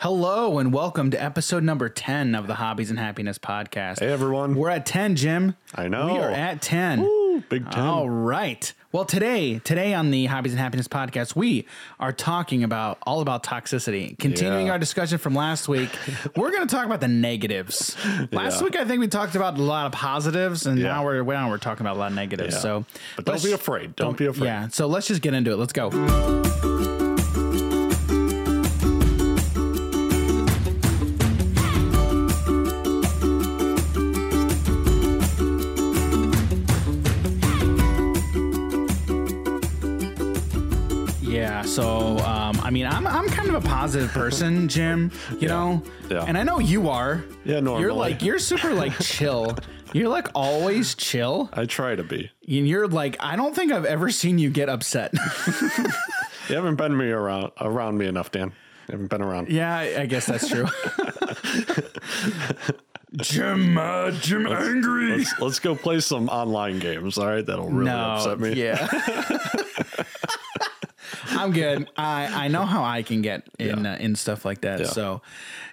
Hello and welcome to episode number 10 of the Hobbies and Happiness podcast. Hey everyone. We're at 10, Jim. I know. We are at 10. Woo, Big 10. All right. Well, today, today on the Hobbies and Happiness podcast, we are talking about all about toxicity. Continuing Yeah. our discussion from last week, we're going to talk about the negatives. Last Yeah. week, I think we talked about a lot of positives, and Yeah. now we're now we're talking about a lot of negatives. Yeah. So, But don't let's- be afraid. Don't be afraid. Yeah. So let's just get into it. Let's go. I mean, I'm I'm kind of a positive person, Jim. You know, Yeah. and I know you are. Yeah, normally. You're like you're super like chill. You're like always chill. I try to be. And you're like, I don't think I've ever seen you get upset. You haven't been me around around me enough, Dan. You haven't been around. yeah, I I guess that's true. Jim, uh, Jim, angry. Let's, let's go play some online games. All right, that'll really no, upset me. yeah. I'm good. I, I know how I can get in Yeah. uh, in stuff like that. Yeah. So,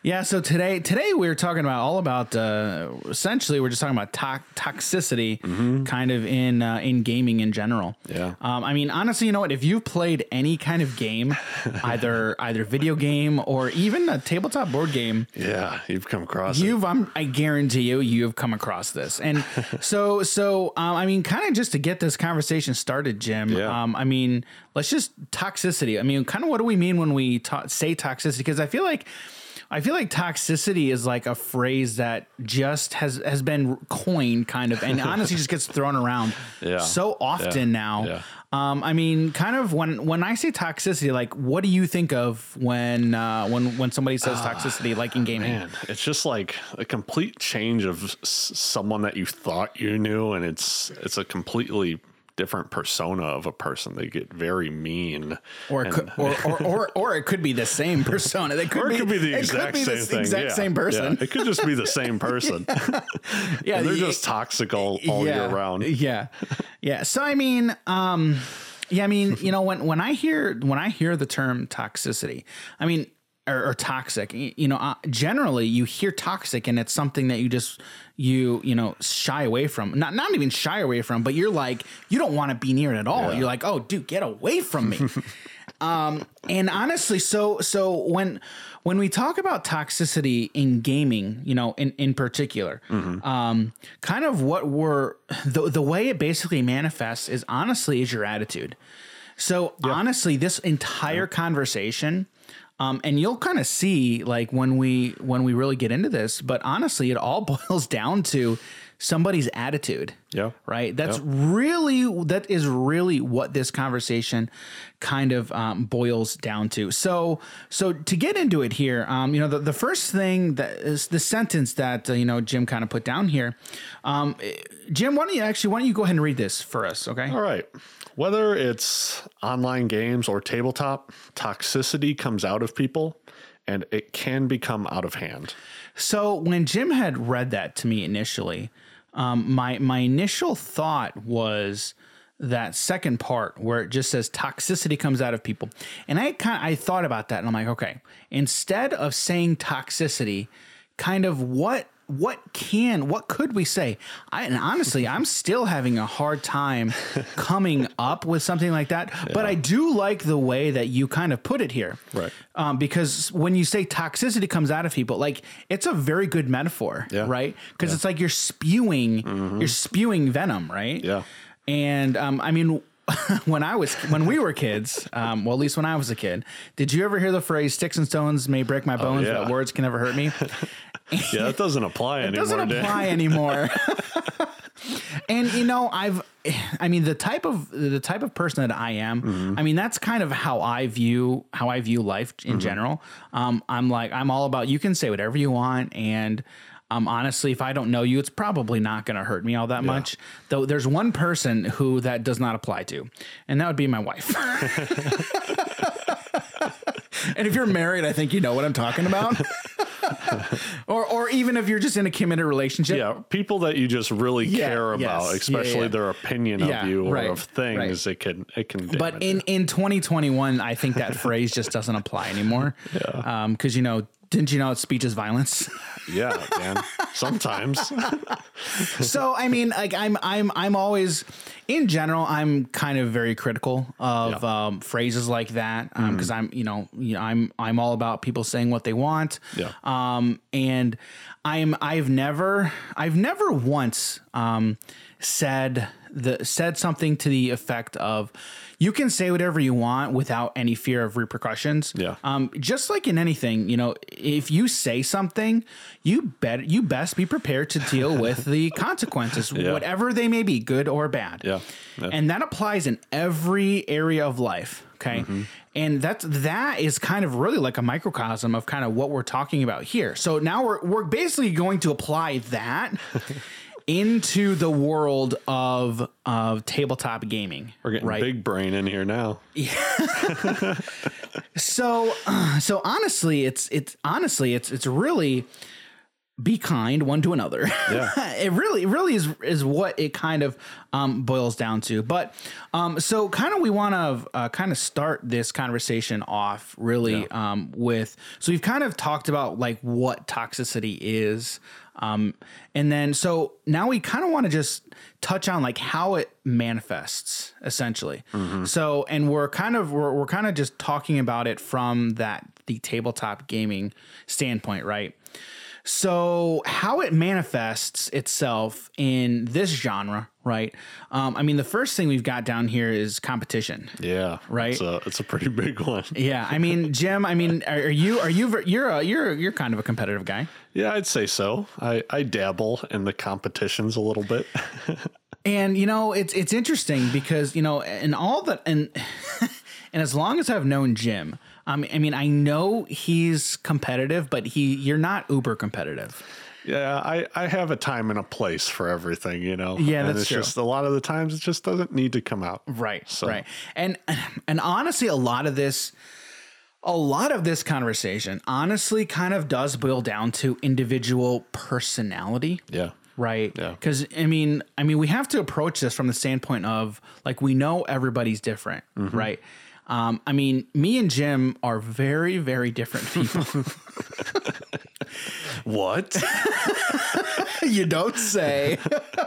yeah. So today today we're talking about all about uh, essentially we're just talking about to- toxicity, kind of in uh, in gaming in general. Mm-hmm. Yeah. Um, I mean, honestly, you know what? If you've played any kind of game, either either video game or even a tabletop board game, Yeah, you've come across it. You've, I'm, I guarantee you, you've come across this, and so, so, um, I mean, kind of just to get this conversation started, Jim. Yeah. Um, I mean, let's just toxicity. I mean, kind of what do we mean when we ta- say toxicity? Because I feel like, I feel like toxicity is like a phrase that just has has been coined, kind of, and honestly, just gets thrown around Yeah. so often Yeah. now. Yeah. Um, I mean, kind of when when I say toxicity, like, what do you think of when uh, when when somebody says toxicity, like in gaming? Man, it's just like a complete change of s- someone that you thought you knew, and it's it's a completely different persona of a person. They get very mean, or and- could, or, or, or, or it could be the same persona. They could or it could be the exact be same thing. exact yeah. same person. Yeah. It could just be the same person. Yeah, And they're the- just toxic all, all yeah, year round. Yeah, yeah. So I mean, um, yeah, I mean, you know, when when I hear when I hear the term toxicity, I mean. Or, or toxic, you know. Uh, generally, you hear toxic, and it's something that you just you you know shy away from. Not not even shy away from, but you're like you don't want to be near it at all. Yeah. You're like, oh, dude, get away from me. Um, and honestly, so so when when we talk about toxicity in gaming, you know, in in particular, um, kind of what we're the the way it basically manifests is honestly is your attitude. So honestly, this entire conversation. Um, and you'll kind of see like when we when we really get into this, but honestly, it all boils down to somebody's attitude Yeah. right that's Yep. really that is really what this conversation kind of um, boils down to so so to get into it here um, you know the, the first thing that is the sentence that uh, you know jim kind of put down here um, jim why don't you actually why don't you go ahead and read this for us okay All right. Whether it's online games or tabletop, toxicity comes out of people and it can become out of hand. So when Jim had read that to me initially, um, my my initial thought was that second part where it just says toxicity comes out of people, and I kind I thought about that and I'm like, okay, instead of saying toxicity, kind of what what can what could we say I, and honestly i'm still having a hard time coming up with something like that but i do like the way that you kind of put it here Right. um, because when you say toxicity comes out of people, like it's a very good metaphor, Yeah. right? Because it's like you're spewing, you're spewing venom, right? Yeah. And um, I mean, when I was when we were kids, um, well, at least when I was a kid, did you ever hear the phrase "sticks and stones may break my bones, Oh, yeah. but words can never hurt me"? Yeah, that doesn't apply anymore. It doesn't apply anymore. and you know, I've, I mean, the type of the type of person that I am. Mm-hmm. I mean, that's kind of how I view how I view life in Mm-hmm. general. Um, I'm like, I'm all about you can say whatever you want, and um, honestly, if I don't know you, it's probably not going to hurt me all that much. Though there's one person who that does not apply to, and that would be my wife. and if you're married, I think you know what I'm talking about. or, or even if you're just in a committed relationship. yeah, people that you just really Yeah, care about, Yeah, especially yeah. their opinion Yeah, of you or right, of things, it can it can. But in in 2021, I think that phrase just doesn't apply anymore. Yeah. Because you know, didn't you know speech is violence? yeah, man, sometimes so I mean, like I'm I'm I'm always in general I'm kind of very critical of Yeah. um, phrases like that because I'm you know you know, I'm I'm all about people saying what they want. Yeah. Um, and I'm I've never I've never once um, said the said something to the effect of you can say whatever you want without any fear of repercussions. Yeah. Um, just like in anything, you know, if you say something, you bet you best be prepared to deal with the consequences, Yeah. whatever they may be, good or bad. Yeah. Yeah. And that applies in every area of life. Okay. Mm-hmm. And that's that is kind of really like a microcosm of kind of what we're talking about here. So now we're we're basically going to apply that into the world of of tabletop gaming. we're getting right? big brain in here now. So, so honestly, it's it's honestly it's it's really be kind one to another. Yeah. it really really is is what it kind of um, boils down to. But um, so kind of we want to uh, kind of start this conversation off really um, with so we've kind of talked about like what toxicity is. Um, and then so now we kind of want to just touch on like how it manifests essentially. So and we're kind of we're, we're kind of just talking about it from that the tabletop gaming standpoint, right? So, how it manifests itself in this genre, right? Um, I mean, the first thing we've got down here is competition. Yeah, Right. It's a it's a pretty big one. Yeah, I mean, Jim. I mean, are, are you are you you're a, you're you're kind of a competitive guy, Yeah, I'd say so. I I dabble in the competitions a little bit. and you know, it's it's interesting because you know, and all that, and and as long as I've known Jim, um, I mean, I know he's competitive, but he you're not uber competitive. Yeah, I, I have a time and a place for everything, you know. Yeah, and that's it's true. just a lot of the times it just doesn't need to come out. Right. So- Right. And and honestly, a lot of this a lot of this conversation honestly kind of does boil down to individual personality. Yeah. Right. Yeah. Because I mean, I mean, we have to approach this from the standpoint of like we know everybody's different, Mm-hmm. right? Um, I mean, me and Jim are very, very different people. What? you don't say.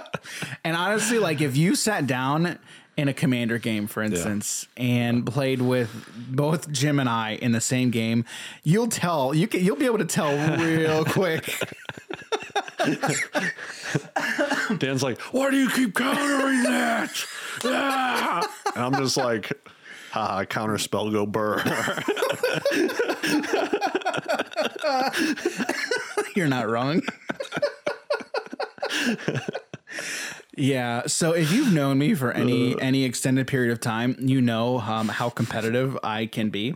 and honestly, like if you sat down in a commander game, for instance, and played with both Jim and I in the same game, you'll tell you can you'll be able to tell real quick. Dan's like, why do you keep countering that? Ah! And I'm just like, haha, counter spell go burr. You're not wrong. yeah. So if you've known me for any any extended period of time, you know um, how competitive I can be.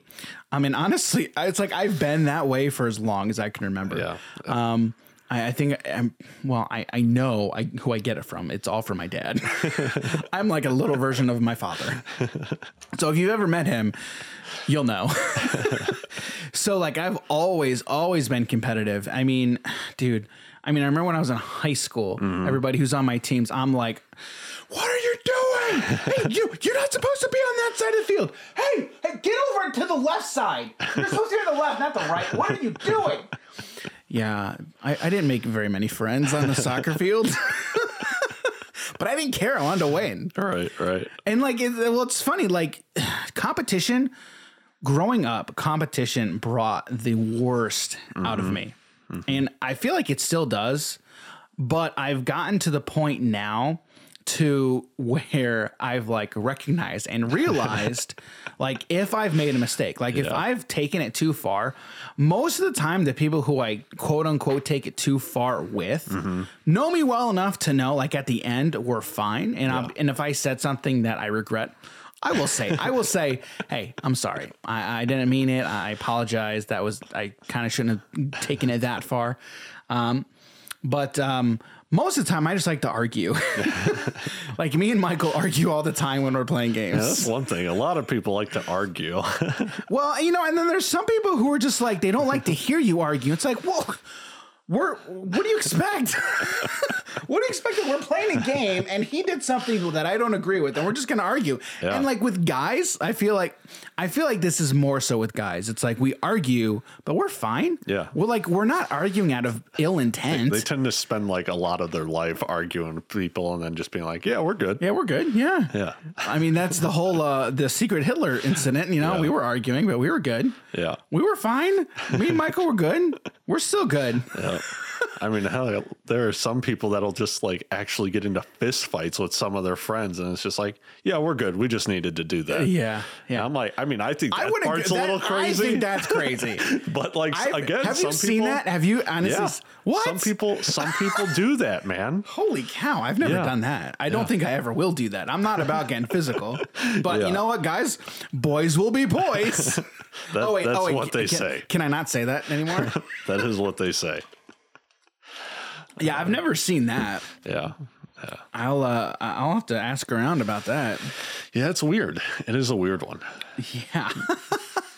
I mean, honestly, it's like I've been that way for as long as I can remember. Yeah. Um, I, I think I'm well. I I know I, who I get it from. It's all from my dad. I'm like a little version of my father. So if you've ever met him, you'll know. so like I've always always been competitive. I mean, dude. I mean, I remember when I was in high school. Mm-hmm. Everybody who's on my teams, I'm like, "What are you doing? hey, you you're not supposed to be on that side of the field. Hey, hey, get over to the left side. You're supposed to be on the left, not the right. What are you doing?" Yeah, I, I didn't make very many friends on the soccer field, but I didn't care. I wanted to win. right, right. And like, it, well, it's funny. Like, competition. Growing up, competition brought the worst out of mm-hmm. me, mm-hmm. and I feel like it still does. But I've gotten to the point now to where I've like recognized and realized, like, if I've made a mistake, like if Yeah. I've taken it too far, most of the time the people who I quote unquote take it too far with know me well enough to know, like, at the end we're fine, and I'm, and if I said something that I regret. I will say, I will say, hey, I'm sorry. I, I didn't mean it. I apologize. That was, I kind of shouldn't have taken it that far. Um, but um, most of the time, I just like to argue. like me and Michael argue all the time when we're playing games. That's one thing. A lot of people like to argue. Well, you know, and then there's some people who are just like they don't like to hear you argue. It's like, well, we're what do you expect? what do you expect? That we're playing a game and he did something that I don't agree with, and we're just gonna argue. Yeah. And like with guys, I feel like I feel like this is more so with guys. It's like we argue, but we're fine. Yeah. We're like we're not arguing out of ill intent. They tend to spend like a lot of their life arguing with people and then just being like, yeah, we're good. yeah, we're good. Yeah. Yeah. I mean, that's the whole uh the secret Hitler incident. You know, Yeah. we were arguing, but we were good. Yeah. We were fine. Me and Michael were good. We're still good. Yeah. I mean, hell, there are some people that'll just like actually get into fist fights with some of their friends, and it's just like, yeah, we're good. We just needed to do that. Yeah. And Yeah. I'm like, I mean, I think I that wouldn't. part's a little crazy. I think that's crazy. but like I've- again, have some you seen that? Have you honestly? Yeah. What? Some people, some people do that, man. Holy cow! I've never Yeah. done that. I don't think I ever will do that. I'm not about getting physical, but Yeah. you know what, guys? Boys will be boys. That, oh wait, that's oh wait. what they can, say. Can I not say that anymore? That is what they say. Yeah, I've never seen that. Yeah. I'll uh, I'll have to ask around about that. Yeah, it's weird. It is a weird one. Yeah.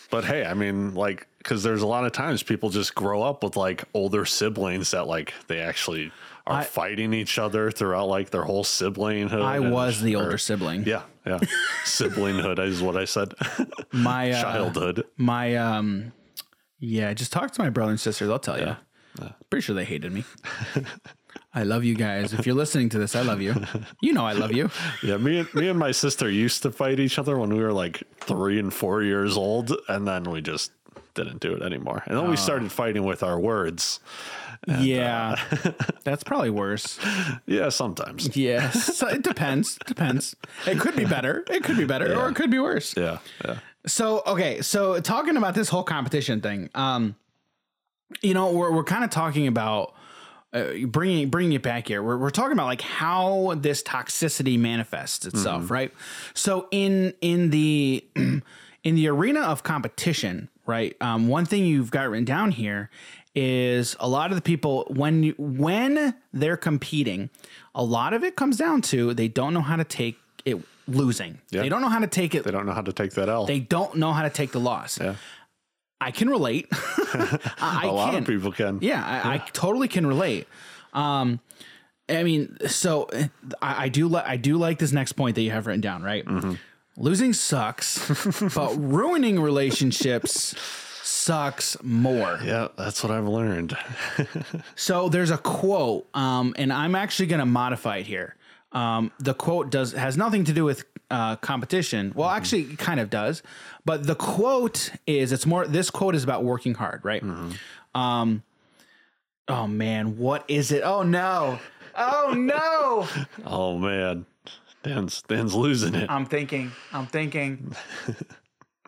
But hey, I mean, like, because there's a lot of times people just grow up with like older siblings that like they actually are I- fighting each other throughout like their whole siblinghood. I was the or- older sibling. Yeah, yeah. Siblinghood is what I said. My uh, Childhood. My um, yeah. Just talk to my brother and sister. They'll tell you. Pretty sure they hated me. I love you guys. If you're listening to this, I love you. You know I love you. Yeah, me and me and my sister used to fight each other when we were like three and four years old, and then we just didn't do it anymore. And then we started fighting with our words. yeah, that's probably worse. Yeah, sometimes. Yeah, so it depends. Depends. It could be better. It could be better, or it could be worse. Yeah, yeah, So okay, so talking about this whole competition thing, um, you know, we're we're kind of talking about uh, bringing bringing it back here. We're we're talking about like how this toxicity manifests itself, right? So in in the in the arena of competition, right? Um, one thing you've got written down here is a lot of the people when you, when they're competing, a lot of it comes down to they don't know how to take it losing. They don't know how to take it They don't know how to take that L. they don't know how to take the loss. yeah, I can relate. I, a lot can. of people can. Yeah, I, I totally can relate. Um, I mean, so I, I do. Li- I do like this next point that you have written down. Right, Mm-hmm. losing sucks, but ruining relationships sucks more. Yeah, that's what I've learned. So there's a quote, um, and I'm actually going to modify it here. Um, the quote does has nothing to do with uh, competition. Well, actually, it kind of does, but the quote is it's more. This quote is about working hard, right? Um, oh man, what is it? Oh no, oh no! Oh man, Dan's Dan's losing it. I'm thinking. I'm thinking.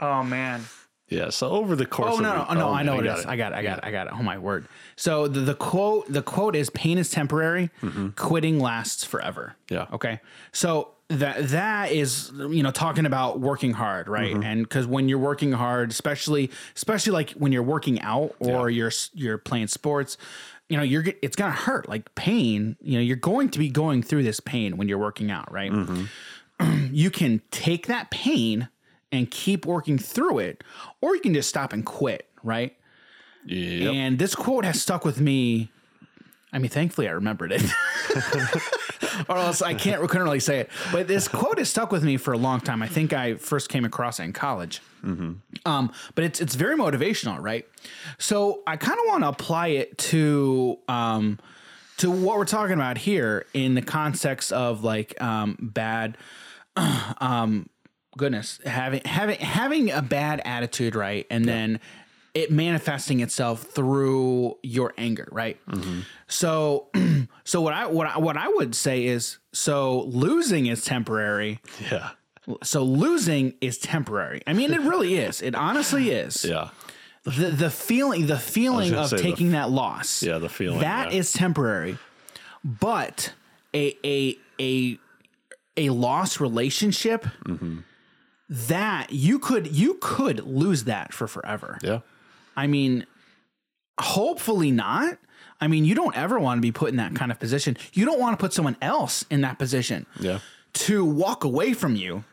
Oh man. Yeah. So over the course. Oh of no, no, no! oh, I know what it. I got it. I got it. I got it. Oh my word! So the, the quote, the quote is "Pain is temporary, mm-hmm. quitting lasts forever." Yeah. Okay. So that that is you know talking about working hard, right? Mm-hmm. And because when you're working hard, especially especially like when you're working out or you're you're playing sports, you know you're it's gonna hurt. Like pain, you know, you're going to be going through this pain when you're working out, right? Mm-hmm. you can take that pain and keep working through it, or you can just stop and quit, right? Yep. And this quote has stuck with me. I mean, thankfully, I remembered it, or else I can't couldn't really say it. But this quote has stuck with me for a long time. I think I first came across it in college. Um, but it's it's very motivational, right? So I kind of want to apply it to um, to what we're talking about here in the context of like um, bad um, goodness having having having a bad attitude right? And then it manifesting itself through your anger right? So so what i what i what i would say is so losing is temporary. Yeah. so losing is temporary. I mean it really is. It honestly is. Yeah. the the feeling the feeling of say the- taking that loss Yeah, the feeling, that yeah. is temporary. But a a a a lost relationship Mm-hmm. That you could you could lose that for forever Yeah. i mean hopefully not i mean you don't ever want to be put in that kind of position you don't want to put someone else in that position Yeah. to walk away from you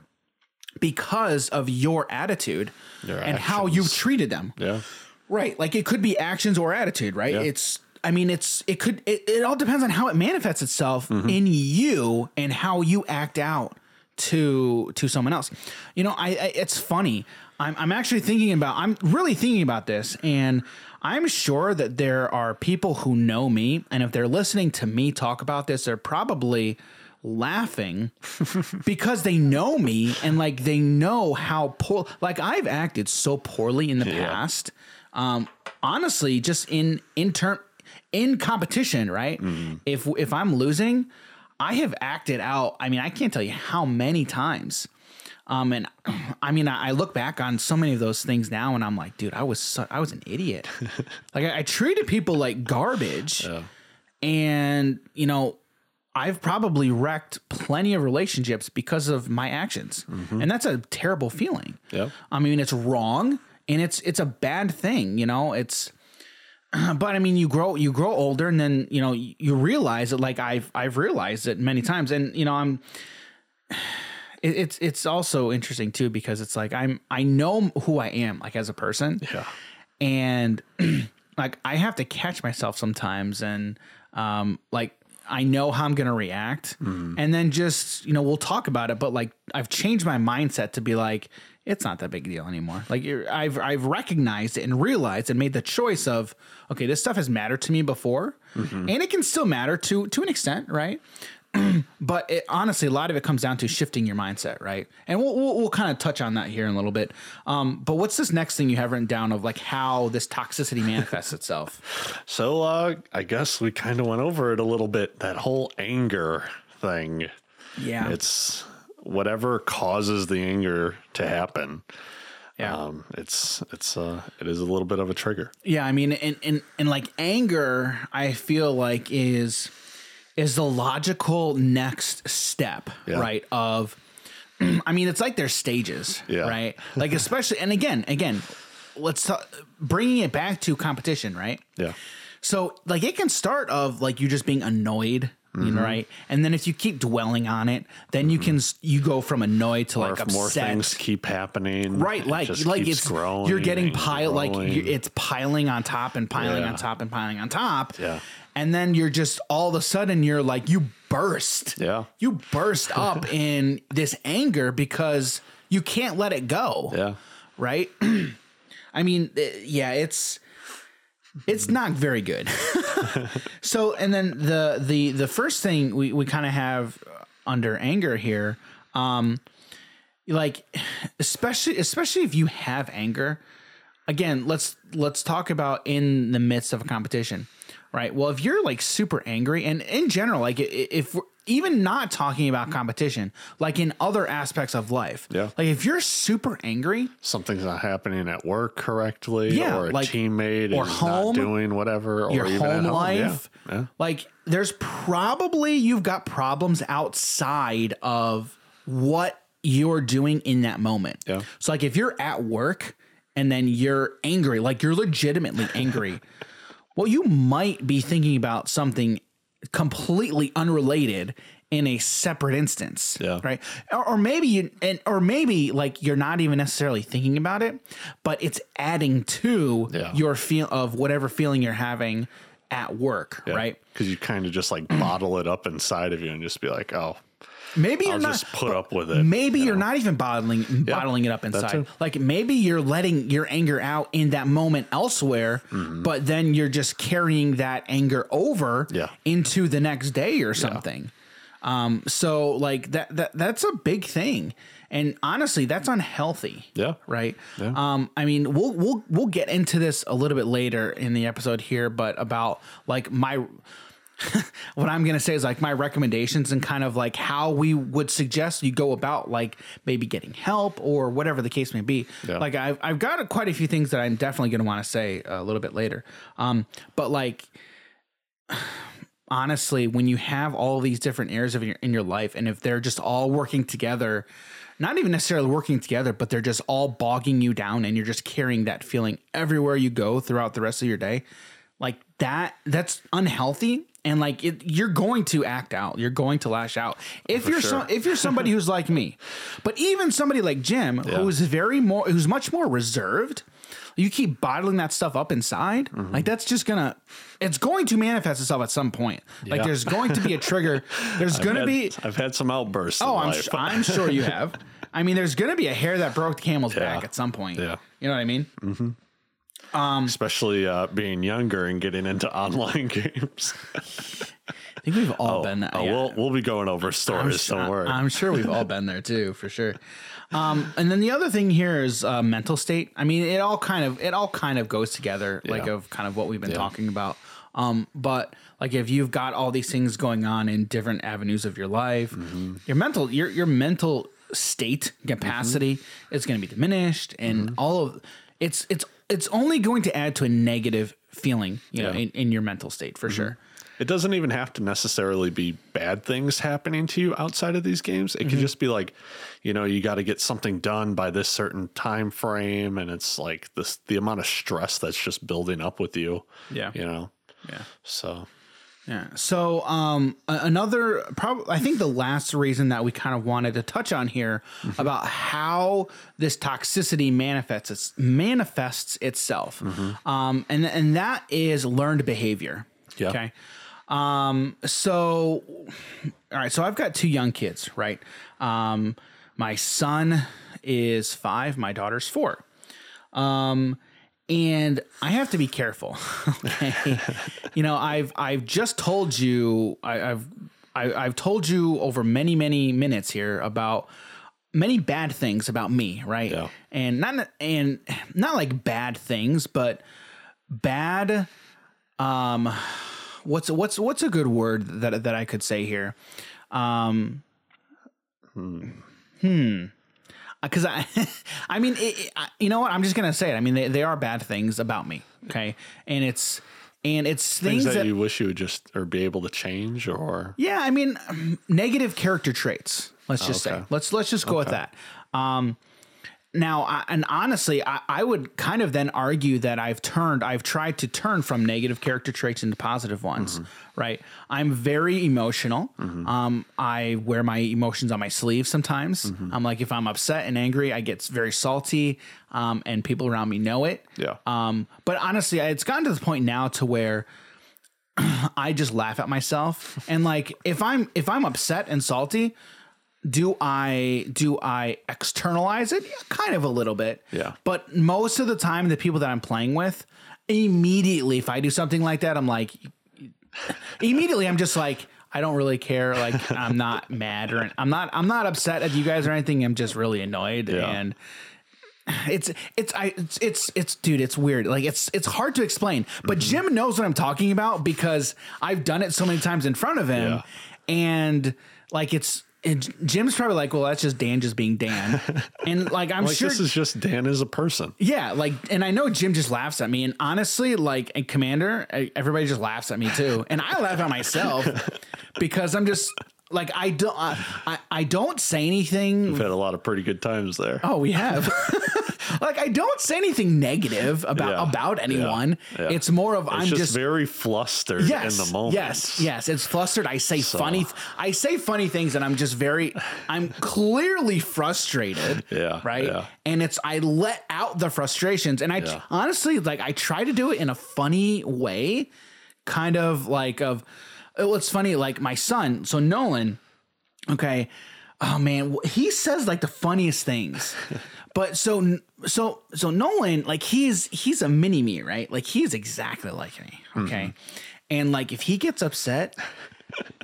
because of your attitude Your and how you've treated them Yeah. Right. Like it could be actions or attitude, right? Yeah. It's I mean, it's it could it, it all depends on how it manifests itself mm-hmm. in you and how you act out to to someone else. You know, I, I it's funny. I'm I'm actually thinking about I'm really thinking about this and I'm sure that there are people who know me and if they're listening to me talk about this they're probably laughing because they know me and like they know how poor like I've acted so poorly in the past. Um honestly just in in term in competition, right? If if I'm losing, I have acted out. I mean, I can't tell you how many times. Um, and I mean, I, I look back on so many of those things now, and I'm like, dude, I was so, I was an idiot. like I, I treated people like garbage, and you know, I've probably wrecked plenty of relationships because of my actions, and that's a terrible feeling. Yeah. I mean, it's wrong, and it's it's a bad thing. You know, it's but I mean, you grow you grow older, and then you know you realize it. Like I've I've realized it many times, and you know I'm. It, it's it's also interesting too because it's like I'm I know who I am like as a person, Yeah. and like I have to catch myself sometimes, and um like I know how I'm gonna react, and then just you know we'll talk about it, but like I've changed my mindset to be like it's not that big a deal anymore. Like you're, I've I've recognized it and realized and made the choice of okay, this stuff has mattered to me before, and it can still matter to to an extent, right? but it, honestly, a lot of it comes down to shifting your mindset, right? And we'll we'll, we'll kind of touch on that here in a little bit. Um, but what's this next thing you have written down of like how this toxicity manifests itself? So uh, I guess we kind of went over it a little bit. That whole anger thing. Yeah, It's whatever causes the anger to happen. yeah. Um, it's it's uh, it is a little bit of a trigger. Yeah, I mean, and, and and like anger, I feel like is is the logical next step, Yeah. right? Of, I mean, it's like there's stages, Yeah. right? Like especially, and again, again, let's talk, bringing it back to competition, right? Yeah. So like it can start of like you just being annoyed. You Mm-hmm. know, right? And then if you keep dwelling on it, then you can you go from annoyed to Or like if more things keep happening, Right, it like just like it's growing you're getting and pile like it's piling on top and piling Yeah. on top and piling on top. Yeah. And then you're just all of a sudden you're like you burst. Yeah. You burst up in this anger because you can't let it go. yeah. Right? I mean, eh, yeah, it's it's not very good. so, and then the the the first thing we we kind of have under anger here um like especially especially if you have anger again let's let's talk about in the midst of a competition right well if you're like super angry and in general like if even not talking about competition like in other aspects of life Yeah. like if you're super angry Something's not happening at work correctly, Yeah, or a like- teammate or is home, not doing whatever, your or even at home home. life Yeah. yeah. like there's probably you've got problems outside of what you're doing in that moment Yeah. so like if you're at work and then you're angry like you're legitimately angry well you might be thinking about something completely unrelated in a separate instance Yeah. right or, or maybe you and or maybe like you're not even necessarily thinking about it but it's adding to Yeah. your feel of whatever feeling you're having at work right Because you kind of just like bottle it up inside of you and just be like, oh, maybe I'll you're not just put up with it. maybe you're not even bottling bottling it up inside like maybe you're letting your anger out in that moment elsewhere but then you're just carrying that anger over Mm-hmm. Yeah. into the next day or something um so like that that that's a big thing and honestly that's unhealthy Yeah. right Yeah. um i mean we'll we'll we'll get into this a little bit later in the episode here but about like my what I'm gonna say is like my recommendations and kind of like how we would suggest you go about like maybe getting help or whatever the case may be. Yeah. Like I've I've got a, quite a few things that I'm definitely gonna want to say a little bit later. Um, but like honestly, when you have all these different areas of your in your life, and if they're just all working together, not even necessarily working together, but they're just all bogging you down, and you're just carrying that feeling everywhere you go throughout the rest of your day. like that that's unhealthy and like it, you're going to act out. You're going to lash out. If you're so, if you're somebody who's like me but even somebody like jim who's very more who's much more reserved you keep bottling that stuff up inside Mm-hmm. like that's just gonna it's going to manifest itself at some point. Like there's going to be a trigger. There's gonna Had- be I've had some outbursts. oh I'm, life. I'm sure you have. I mean there's gonna be a hair that broke the camel's back at some point. Yeah. you know what i mean especially uh, being younger and getting into online games. i think we've all been that Oh, yeah. we'll we'll be going over stories. Don't worry. I'm sure we've all been there too, for sure. Um, and then the other thing here is uh, mental state. I mean, it all kind of it all kind of goes together, like of kind of what we've been talking about. Um, but like if you've got all these things going on in different avenues of your life, Mm-hmm. your mental your your mental state capacity is going to be diminished, and Mm-hmm. all of it's it's it's only going to add to a negative feeling, you know, Yeah. Mm-hmm. in, in your mental state for sure. It doesn't even have to necessarily be bad things happening to you outside of these games. It Mm-hmm. could just be like, you know, you got to get something done by this certain time frame, and it's like this the amount of stress that's just building up with you. Yeah. you know. Yeah. So Yeah. So um, another, probably, I think the last reason that we kind of wanted to touch on here about how this toxicity manifests its, manifests itself, um, and and that is learned behavior. Yeah. Okay. Um. So, all right. So I've got two young kids, right? Um, my son is five. My daughter's four. Um, and I have to be careful. Okay, you know, I've I've just told you I, I've I, I've told you over many many minutes here about many bad things about me, right? Yeah. And not and not like bad things, but bad. Um, what's what's what's a good word that that I could say here? Um, hmm. Because I, I mean, it, it- I- you know what? I'm just gonna say it. I mean, they, they are bad things about me. Okay, and it's and it's things, things that, that you wish you would just or be able to change, or yeah, I mean, negative character traits. Let's just Okay. say. Let's let's just go with that. Um, now, I, and honestly, I, I would kind of then argue that I've turned, I've tried to turn from negative character traits into positive ones. Right? I'm very emotional. Um, I wear my emotions on my sleeve sometimes. I'm like, if I'm upset and angry, I get very salty, um, and people around me know it. Yeah. Um, but honestly, it's gotten to the point now to where I just laugh at myself and like if I'm if I'm upset and salty, do I do I externalize it? Yeah, kind of a little bit. Yeah. But most of the time the people that I'm playing with, immediately if I do something like that, I'm like immediately I'm just like I don't really care. Like I'm not mad or I'm not I'm not upset at you guys or anything. I'm just really annoyed Yeah. and it's it's I it's it's it's dude, it's weird. Like it's it's hard to explain. But Mm-hmm. Jim knows what I'm talking about because I've done it so many times in front of him. Yeah. And like it's it, Jim's probably like, well, that's just Dan just being Dan. And like I'm like sure this is just Dan as a person. yeah, like, and I know Jim just laughs at me, and honestly, like, and Commander, everybody just laughs at me too, and I laugh at myself because I'm just like, I don't, I, I, don't say anything. We've had a lot of pretty good times there. Oh, we have. like, I don't say anything negative about Yeah, about anyone. yeah. It's more of it's I'm just, just. very flustered Yes, in the moment. yes, yes. It's flustered. I say funny. I say funny things, and I'm just very. I'm clearly frustrated. Yeah, Right. yeah. And it's I let out the frustrations, and I Yeah. honestly like I try to do it in a funny way, kind of like of. Well, it's funny. Like my son, so Nolan. Okay. Oh man, he says like the funniest things. But so so so Nolan, like he's he's a mini me, right? Like he's exactly like me. Mm-hmm. Okay. And like if he gets upset,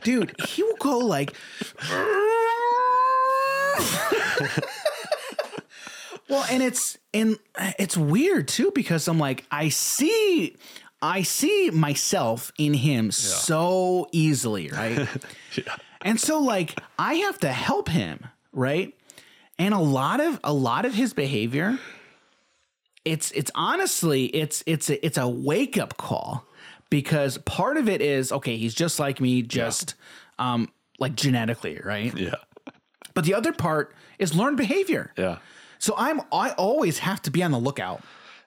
dude, he will go like Well, and it's and uh, it's weird too because I'm like I see I see myself in him so easily, right? And so like I have to help him, right? And a lot of a lot of his behavior it's it's honestly it's it's a, it's a wake up call because part of it is okay, he's just like me just um like genetically, right? Yeah. But the other part is learned behavior. Yeah. So I'm I always have to be on the lookout.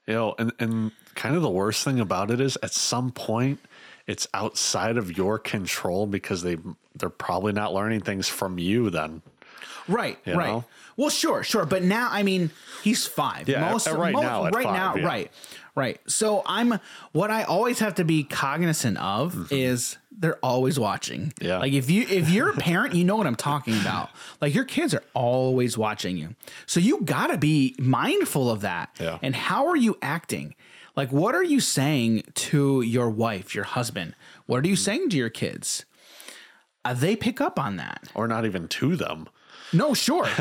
You know, and and kind of the worst thing about it is at some point it's outside of your control because they they're probably not learning things from you then. Right, You right. know? Well, sure, sure. But now, I mean, he's five. Yeah, uh, right now right five, now, yeah. right, right. So I'm. What I always have to be cognizant of is they're always watching. Mm-hmm. Yeah. Like if you if you're a parent, you know what I'm talking about. Like your kids are always watching you, so you got to be mindful of that. Yeah. And how are you acting? Like, what are you saying to your wife, your husband? What are you saying to your kids? Uh, they pick up on that. Or not even to them. No, sure.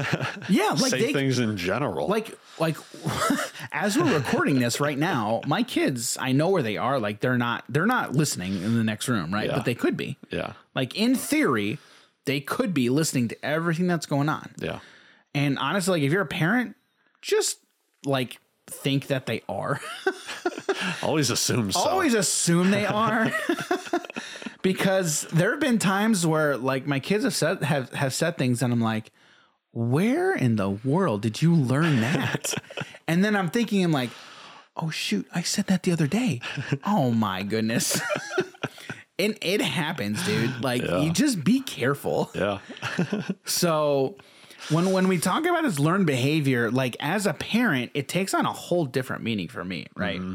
Yeah, like Say they things in general. like like as we're recording this right now, my kids, I know where they are. Like they're not they're not listening in the next room, right? Yeah. But they could be. yeah. Like in theory, they could be listening to everything that's going on. Yeah. And honestly, like if you're a parent, just like think that they are. Always assume so. Always assume they are. because there have been times where like my kids have said have, have said things and I'm like, where in the world did you learn that? and then I'm thinking I'm like, oh shoot, I said that the other day. Oh my goodness. and it happens, dude. Like you just be careful. Yeah. So when when we talk about his learned behavior, like as a parent, it takes on a whole different meaning for me, right? Mm-hmm.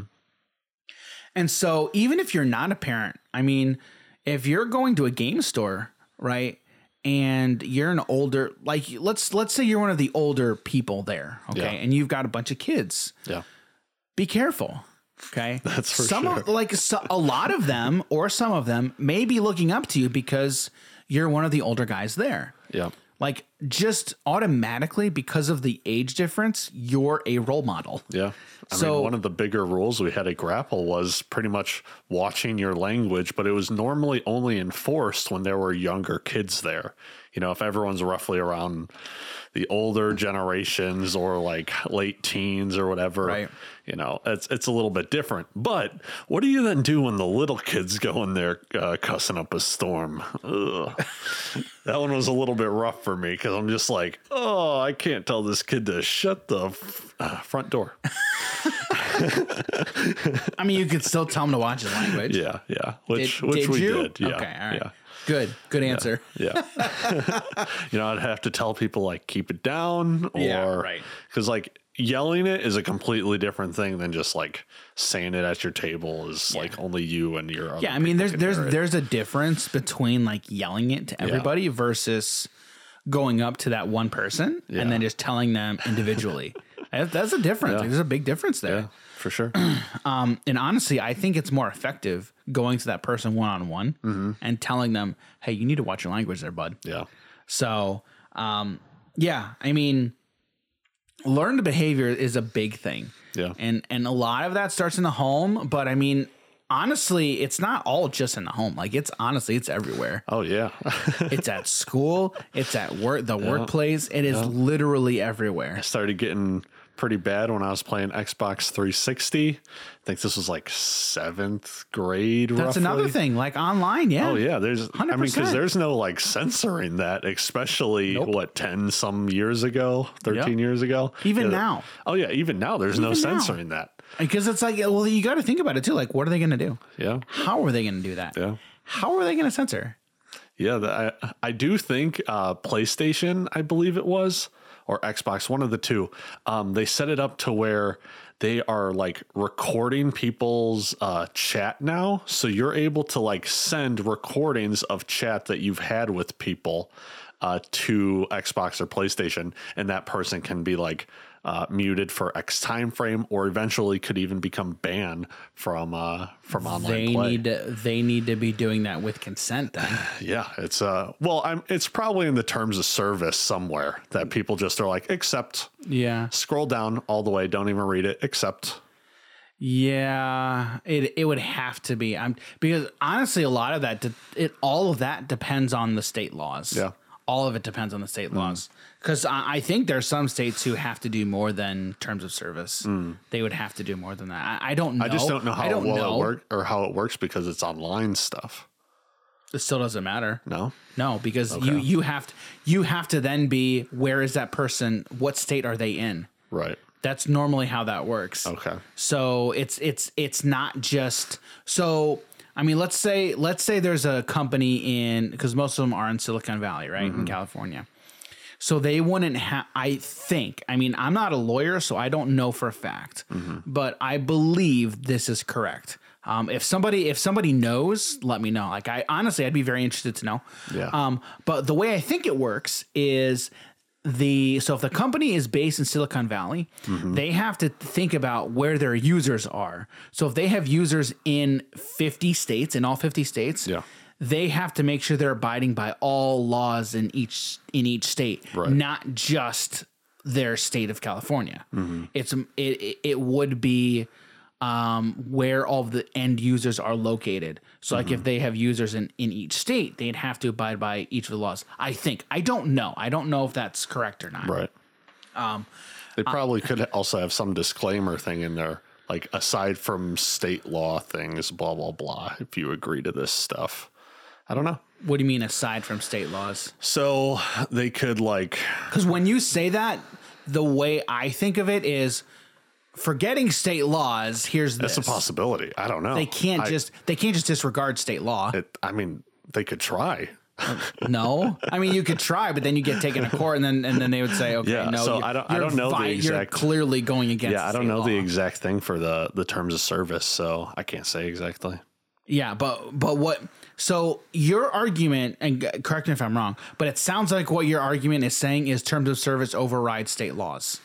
And so even if you're not a parent, I mean, if you're going to a game store, right? And you're an older like let's let's say you're one of the older people there, okay? Yeah. And you've got a bunch of kids. Yeah. Be careful. Okay. That's for some sure. Of, like so, a lot of them or some of them may be looking up to you because you're one of the older guys there. Yeah. Like just automatically because of the age difference, you're a role model. Yeah. I So- mean, one of the bigger rules we had at Grapple was pretty much watching your language, but it was normally only enforced when there were younger kids there. You know, if everyone's roughly around the older generations or like late teens or whatever, Right. You know, it's it's a little bit different. But what do you then do when the little kids go in there uh, cussing up a storm? That one was a little bit rough for me because I'm just like, oh, I can't tell this kid to shut the f- uh, front door. I mean, you could still tell them to watch his language. Yeah, yeah. Which Did, which did we you? did. Yeah. Okay. All right. Yeah. Good. Good answer. Yeah. you know, I'd have to tell people like keep it down or Yeah, right. cuz like yelling it is a completely different thing than just like saying it at your table is like only you and your other Yeah. I mean, there's there's there's a difference between like yelling it to everybody versus going up to that one person Yeah. and then just telling them individually. That's a difference. Like, there's a big difference there. yeah, for sure. Um, and honestly, I think it's more effective going to that person one on one and telling them, "Hey, you need to watch your language, there, bud." yeah. So, um, yeah, I mean, learned behavior is a big thing. Yeah. and and a lot of that starts in the home. But I mean, honestly, it's not all just in the home. Like it's honestly, it's everywhere. Oh yeah. it's at school. It's at work. The workplace. It is literally everywhere. I Started getting pretty bad when I was playing Xbox 360. I think this was like 7th grade That's another thing. Like online, yeah. Oh yeah, there's I mean because there's no like censoring that, especially what ten some years ago, thirteen Yep. years ago. Even Yeah. now. Oh yeah, even now there's no Even now. censoring that. Because it's like, well, you got to think about it too. Like, what are they going to do? Yeah, How are they going to do that? yeah, How are they going to censor? yeah. I I do think uh, PlayStation, I believe it was, or Xbox, one of the two. Um, they set it up to where they are like recording people's uh, chat now, so you're able to like send recordings of chat that you've had with people uh, to Xbox or PlayStation, and that person can be like uh, muted for X time frame, or eventually could even become banned from uh, from online They play. need to, they need to be doing that with consent then. yeah, it's uh, well, I'm it's probably in the terms of service somewhere that people just are like accept. yeah. Scroll down all the way, don't even read it. Accept. Yeah, it it would have to be. I'm because honestly, a lot of that, it all of that depends on the state laws. Yeah. all of it depends on the state laws. Because I, I think there's some states who have to do more than terms of service. They would have to do more than that. I, I don't know. I just don't know how don't well know. it work or how it works because it's online stuff. It still doesn't matter. No. No, because you you have to you have to then be where is that person? What state are they in? Right. That's normally how that works. Okay. So it's it's it's not just so I mean let's say let's say there's a company in because most of them are in Silicon Valley, right? In mm-hmm. California. So they wouldn't have I think. I mean, I'm not a lawyer, so I don't know for a fact. But I believe this is correct. Um, if somebody if somebody knows, let me know. Like I honestly I'd be very interested to know. Yeah. Um, but the way I think it works is the so if the company is based in Silicon Valley, they have to think about where their users are. So if they have users in 50 states, in all 50 states, Yeah. They have to make sure they're abiding by all laws in each in each state, Right. not just their state of California. It's it it- would be um, where all the end users are located. So, like, if they have users in, in each state, they'd have to abide by each of the laws. I think. I don't know. I don't know if that's correct or not. Right. Um, they probably could also have some disclaimer thing in there, like aside from state law things, blah blah blah. If you agree to this stuff, I don't know. What do you mean aside from state laws? So they could like, Because when you say that, the way I think of it is forgetting state laws. Here's this: it's a possibility. I don't know. they can't I, just they can't just disregard state law. It, I mean, they could try. Uh, no, I mean you could try, but then you get taken to court, and then and then they would say, okay, Yeah, no, so I don't- I don't know the vi- exact- You're clearly going against. Yeah, I don't know the exact thing for the the terms of service, so I can't say exactly. Yeah, but but what? So your argument, and correct me if I'm wrong, but it sounds like what your argument is saying is terms of service override state laws.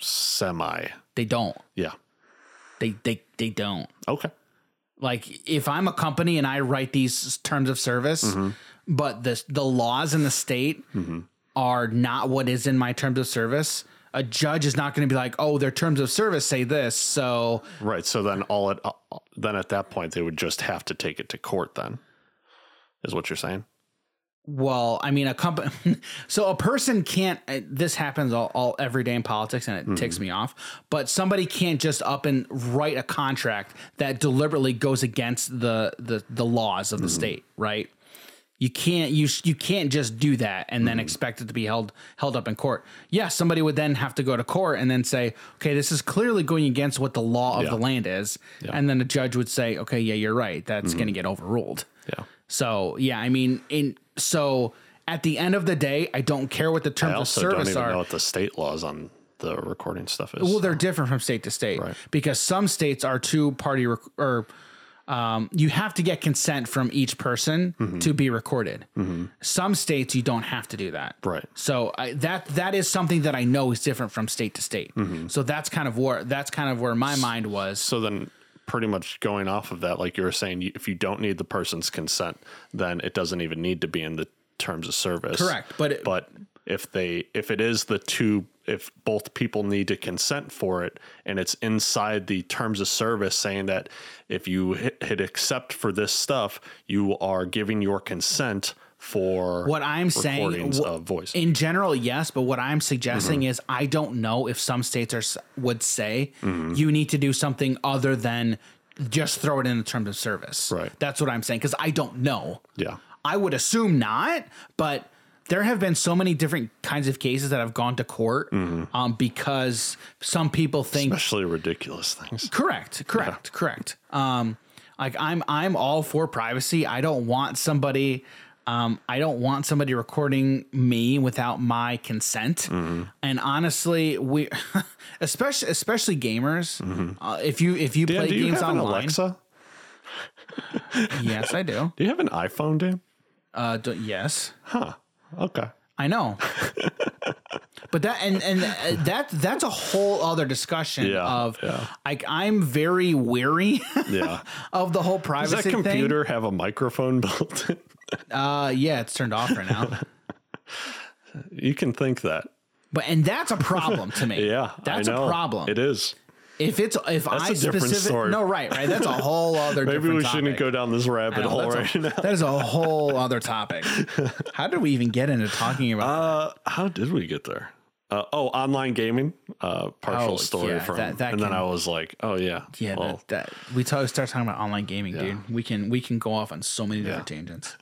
Semi. They don't. Yeah. They they they don't. Okay. Like if I'm a company and I write these terms of service, Mm-hmm. but the the laws in the state are not what is in my terms of service. A judge is not going to be like, "Oh, their terms of service say this." So Right. So then all it uh, then at that point they would just have to take it to court. Then is what you're saying. Well, I mean, a company. so a person can't. uh, This happens all, all every day in politics, and it ticks me off. But somebody can't just up and write a contract that deliberately goes against the the the laws of the state, right? You can't you you can't just do that and then mm-hmm. expect it to be held held up in court. Yeah, somebody would then have to go to court and then say, okay, this is clearly going against what the law of Yeah. the land is, and then the judge would say, okay, yeah, you're right, that's mm-hmm. going to get overruled. Yeah. So yeah, I mean, in so at the end of the day, I don't care what the terms of also don't even are. know what the state laws on the recording stuff is. well, they're different from state to state Right. because some states are two party rec- or um, you have to get consent from each person Mm-hmm. to be recorded. Some states you don't have to do that. Right. So I, that that is something that I know is different from state to state. Mm-hmm. So that's kind of where that's kind of where my mind was. So then, pretty much going off of that, like you were saying, if you don't need the person's consent, then it doesn't even need to be in the terms of service. Correct, but it- but if they if it is the two if both people need to consent for it and it's inside the terms of service saying that if you hit, hit accept for this stuff you are giving your consent for What I'm saying wh- of voice in general, yes, but what I'm suggesting Mm-hmm. is I don't know if some states are would say Mm-hmm. you need to do something other than just throw it in the terms of service. Right. That's what I'm saying because I don't know. yeah I would assume not, but there have been so many different kinds of cases that have gone to court Mm-hmm. um, because some people think especially ridiculous things Correct, correct, correct. Um, like I'm, I'm all for privacy. I don't want somebody, um, I don't want somebody recording me without my consent. Mm-hmm. And honestly, we, especially, especially gamers, uh, if you if you Dan, play Mm-hmm. do you games have an online, alexa yes, I do. do you have an iphone dan Uh, do, yes, huh okay I know. But that and and uh, that that's a whole other discussion Yeah, of yeah. like I'm very weary yeah of the whole privacy does that thing. computer have a microphone built in Uh, yeah, it's turned off right now. you can think that But and that's a problem to me. yeah that's a problem. it is If it's if I a different specific story. no right right that's a whole other maybe different we topic. shouldn't go down this rabbit know, hole that's right a, now that is a whole other topic. How did we even get into talking about? Uh, how did we get there? Uh, oh, online gaming. Uh, partial Oh, story yeah, from, that- that and then I was like, oh yeah, yeah, well, that, that we talk, start talking about online gaming, dude. We can we can go off on so many different tangents.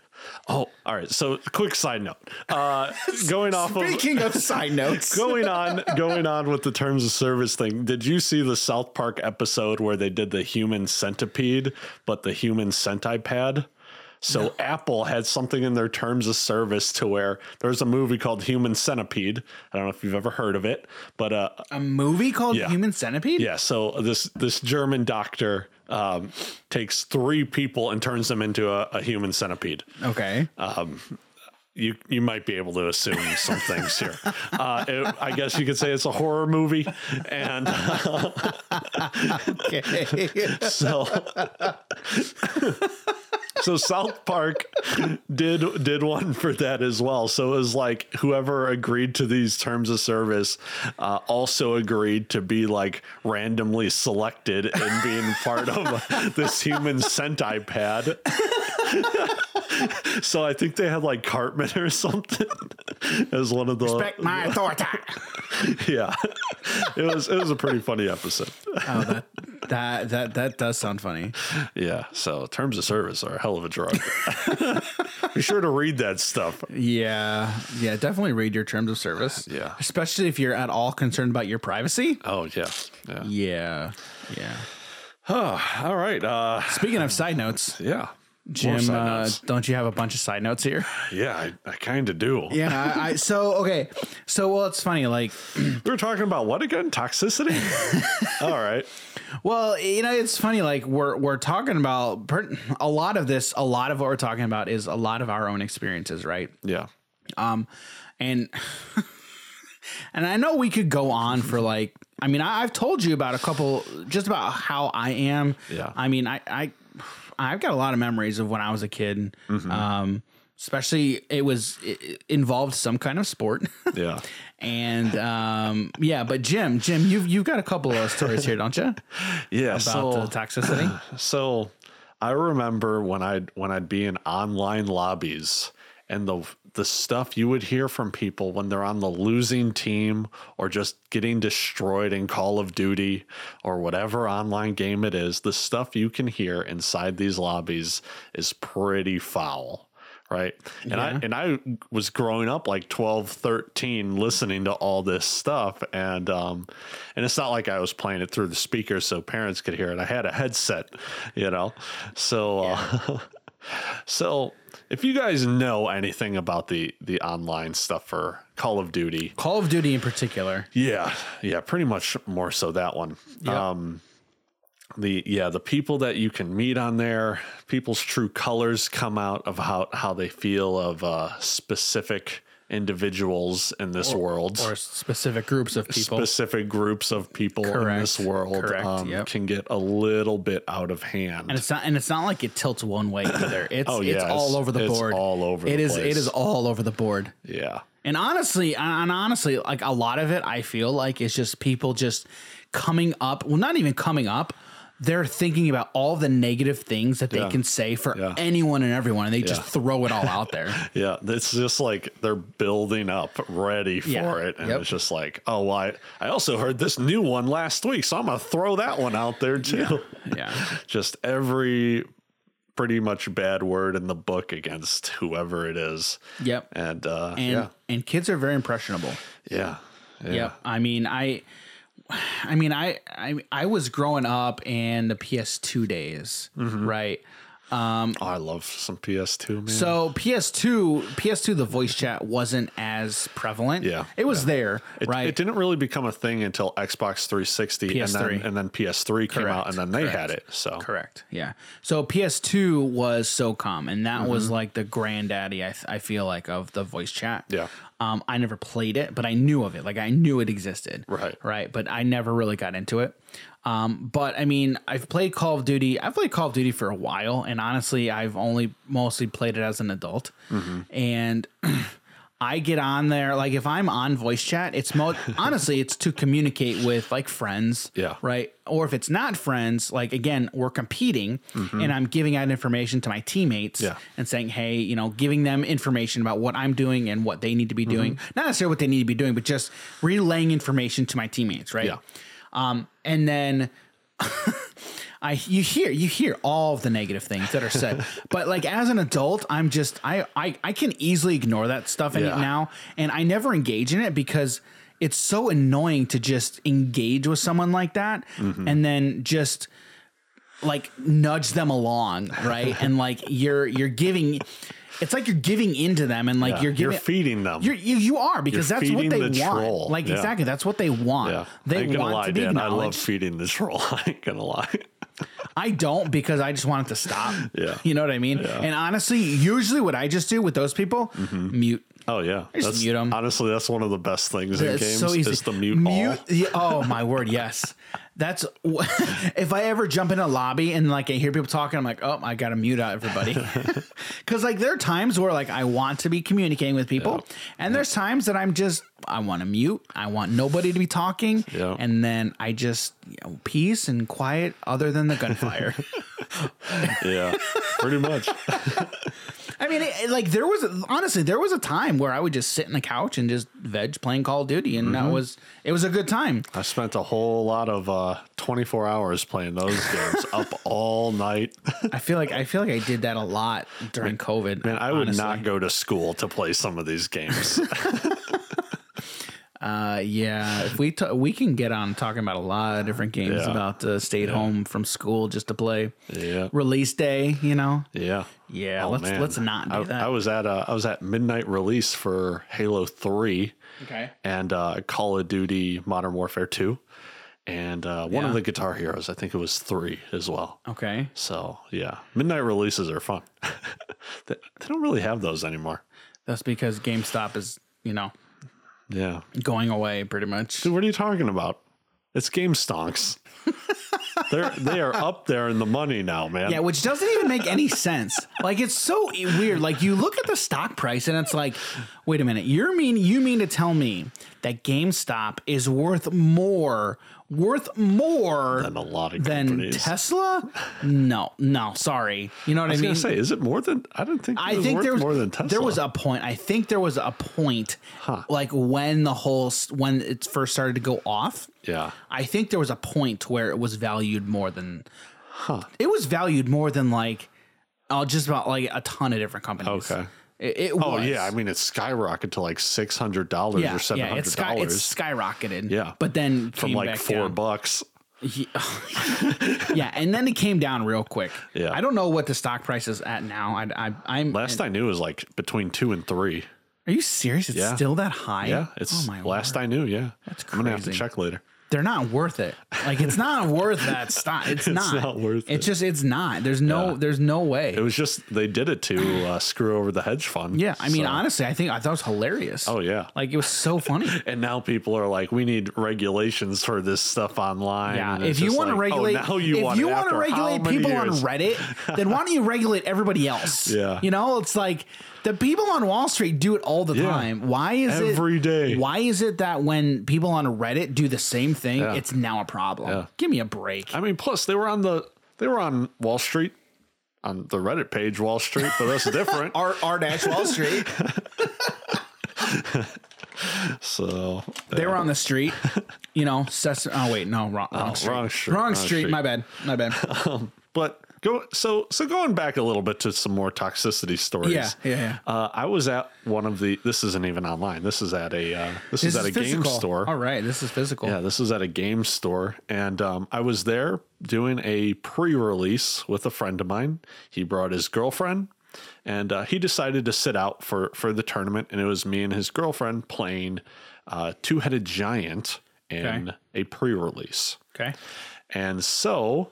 Oh, all right. So, quick side note. Uh, going off of Speaking of side notes, going on going on with the terms of service thing did you see the south park episode where they did the human centipede but the human centipad so apple had something in their terms of service to where there's a movie called human centipede i don't know if you've ever heard of it but uh a movie called Yeah. Human Centipede. yeah so this this german doctor um takes three people and turns them into a, a human centipede Okay. Um, you you might be able to assume some things here. Uh, it- I guess you could say it's a horror movie, and okay. so so South Park did did one for that as well. So it was like whoever agreed to these terms of service uh, also agreed to be like randomly selected and being part of this human centipede. so I think they had like Cartman or something as one of the Respect my authority. yeah. It was it was a pretty funny episode. Oh, that that that that does sound funny. Yeah. So terms of service are a hell of a drug. Be sure to read that stuff. Yeah, yeah, definitely read your terms of service. Yeah. especially if you're at all concerned about your privacy. Oh yeah. Yeah. Yeah, yeah. All right. Uh Speaking of side notes, yeah. More Jim, uh, don't you have a bunch of side notes here? yeah, I, I kind of do. Yeah, I, I so okay. So well, it's funny. Like, we are talking about what again? Toxicity? All right. well, you know, it's funny. Like we're we're talking about per- a lot of this. A lot of what we're talking about is a lot of our own experiences, right? Yeah. Um, and and I know we could go on for like. I mean, I, I've told you about a couple, just about how I am. Yeah. I mean, I I I've got a lot of memories of when I was a kid. Um, especially it was it, involved some kind of sport. Yeah. and um, yeah, but Jim, Jim, you've you've got a couple of stories here, don't you? Yeah. About so the toxicity. So I remember when I'd when I'd be in online lobbies and the the stuff you would hear from people when they're on the losing team or just getting destroyed in Call of Duty or whatever online game it is, the stuff you can hear inside these lobbies is pretty foul. Right. And Yeah. I and I was growing up like 12, 13 listening to all this stuff and um and it's not like I was playing it through the speakers so parents could hear it. I had a headset, you know. So uh, so if you guys know anything about the the online stuff for Call of Duty, Call of Duty in particular. yeah, yeah, pretty much more so that one. Yep. Um the yeah, the people that you can meet on there, people's true colors come out of how how they feel of uh specific individuals in this world. Or specific groups of people. specific groups of people in this world Correct, um, yep. can get a little bit out of hand. and it's not and it's not like it tilts one way either. It's Oh, it's yeah, all over the it's board. all over It is place. is all over the board. yeah. And honestly, and honestly, like a lot of it, I feel like it's just people just coming up. Well, not even coming up. They're thinking about all the negative things that they Yeah. can say for Yeah. anyone and everyone, and they just Yeah. throw it all out there. Yeah, it's just like they're building up, ready for it, and yep. it's just like, oh, well, I I also heard this new one last week, so I'm gonna throw that one out there too. Yeah. just every pretty much bad word in the book against whoever it is, Yep. and uh, And yeah, and kids are very impressionable. yeah, yeah, Yep. I mean, I, I mean, I, I, I was growing up in the PS2 days, Mm-hmm. right? Oh, I love some PS2, man. So PS2, PS2, the voice chat wasn't as prevalent. Yeah, it was there, It, right? it didn't really become a thing until Xbox 360 and PS3. then and then PS3 came out and then they had it. So Correct. Yeah. So PS2 was SOCOM, and that was Mm-hmm. like the granddaddy. I, th- I feel like of the voice chat. Yeah. Um, I never played it, but I knew of it. Like I knew it existed. Right. Right. But I never really got into it. Um, but I mean, I've played Call of Duty. I've played Call of Duty for a while, and honestly, I've only mostly played it as an adult. Mm-hmm. And I get on there like if I'm on voice chat, it's mo- honestly it's to communicate with like friends, Yeah. right. Or if it's not friends, like again we're competing, and I'm giving out information to my teammates, Mm-hmm. Yeah. and saying, hey, you know, giving them information about what I'm doing and what they need to be doing, Mm-hmm. not necessarily what they need to be doing, but just relaying information to my teammates, right? Yeah. Um, and then I you hear you hear all of the negative things that are said, but like as an adult, I'm just I I, I can easily ignore that stuff Yeah. now, and I never engage in it because it's so annoying to just engage with someone like that, Mm-hmm. and then just like nudge them along, right? and like you're you're giving. It's like you're giving into them, and like Yeah, you're giving, you're feeding them. You're, you you are because You're that's what they the want. troll. Like Yeah. exactly, that's what they want. yeah, I They want lie, to be Dan. I love feeding the troll. I ain't gonna lie. I don't because I just want it to stop. Yeah. You know what I mean? And honestly, usually what I just do with those people, Mm-hmm. mute. Oh yeah, just that's, mute 'em. honestly that's one of the best things in games so easy. is the mute, all. yeah, oh my word, yes. That's if I ever jump in a lobby and like I hear people talking, I'm like, oh, I gotta mute out everybody. Because like there are times where like I want to be communicating with people, and there's times that I'm just I want to mute. I want nobody to be talking, Yeah. and then I just you know, peace and quiet, other than the gunfire. Yeah, pretty much. I mean, it, like there was honestly there was a time where I would just sit in the couch and just veg playing Call of Duty, and Mm-hmm. that was it was a good time. I spent a whole lot of uh, 24 hours playing those games, up all night. I feel like I feel like I did that a lot during COVID. Man, I would not go to school to play some of these games. Uh, yeah, if we t- we can get on talking about a lot of different games Yeah. about uh, stayed home from school just to play. yeah, Release day, you know. yeah, Yeah, Oh, let's man. let's not do I, that. I was at uh, I was at midnight release for Halo 3 okay. and uh, Call of Duty Modern Warfare 2, and uh, one Yeah. of the Guitar Heroes. I think it was three as well. Okay. So yeah, midnight releases are fun. they, they don't really have those anymore. That's because GameStop is you know Yeah, going away pretty much. Dude, what are you talking about? It's Game Stonks. They're they are up there in the money now, man. Yeah, which doesn't even make any sense. Like it's so weird. Like you look at the stock price and it's like, wait a minute, you mean you mean to tell me that GameStop is worth more, worth more than a lot of than companies. Tesla? No, no, sorry. You know what I, I mean? say, is it more than? I don't think. I was think there was more than Tesla. there was a point. I think there was a point, like when the whole when it first started to go off. yeah. I think there was a point where it was valued more than, Huh. it was valued more than like, oh, just about like a ton of different companies. Okay. It, it Oh was. yeah, I mean it's skyrocketed to like six hundred dollars yeah, or seven yeah, it's, sky, it's skyrocketed. Yeah. but then from like four down. bucks. Yeah, and then it came down real quick. Yeah. I don't know what the stock price is at now. I, I I'm. Last I knew it was like between two and three. are you serious? It's Yeah. still that high? Yeah, it's oh my last. I knew. Yeah, That's I'm gonna have to check later. They're not worth it. Like it's not worth that stock. It's, not. not worth It's it. just it's not. There's no Yeah. there's no way. It was just they did it to uh, screw over the hedge fund. yeah, I mean so- honestly, I think I thought it was hilarious. Oh yeah. Like it was so funny. And now people are like, we need regulations for this stuff online. Yeah, if you want to like, oh, regulate, now you if want you want to regulate people on? Reddit, then why don't you regulate everybody else? Yeah. you know, it's like the people on Wall Street do it all the Yeah. time. Why is it Every day. Why is it that when people on Reddit do the same thing, Yeah. it's now a problem? Yeah. Give me a break. I mean, plus they were on the they were on Wall Street on the Reddit page Wall Street, but that's different. R R dash Wall Street. so They were on the street, you know. Ses- oh wait, no, wrong, wrong, oh, street. wrong street, Wrong wrong street. street. My bad. My bad. Um, but go so so going back a little bit to some more toxicity stories. Yeah, yeah, yeah. Uh, I was at one of the. This isn't even online. This is at a. Uh, this, This is at a game store. All right, this is physical. Yeah, this was at a game store, and um, I was there doing a pre-release with a friend of mine. He brought his girlfriend, and uh, he decided to sit out for for the tournament. And it was me and his girlfriend playing uh, Two Headed Giant in Okay. a pre-release. Okay. And so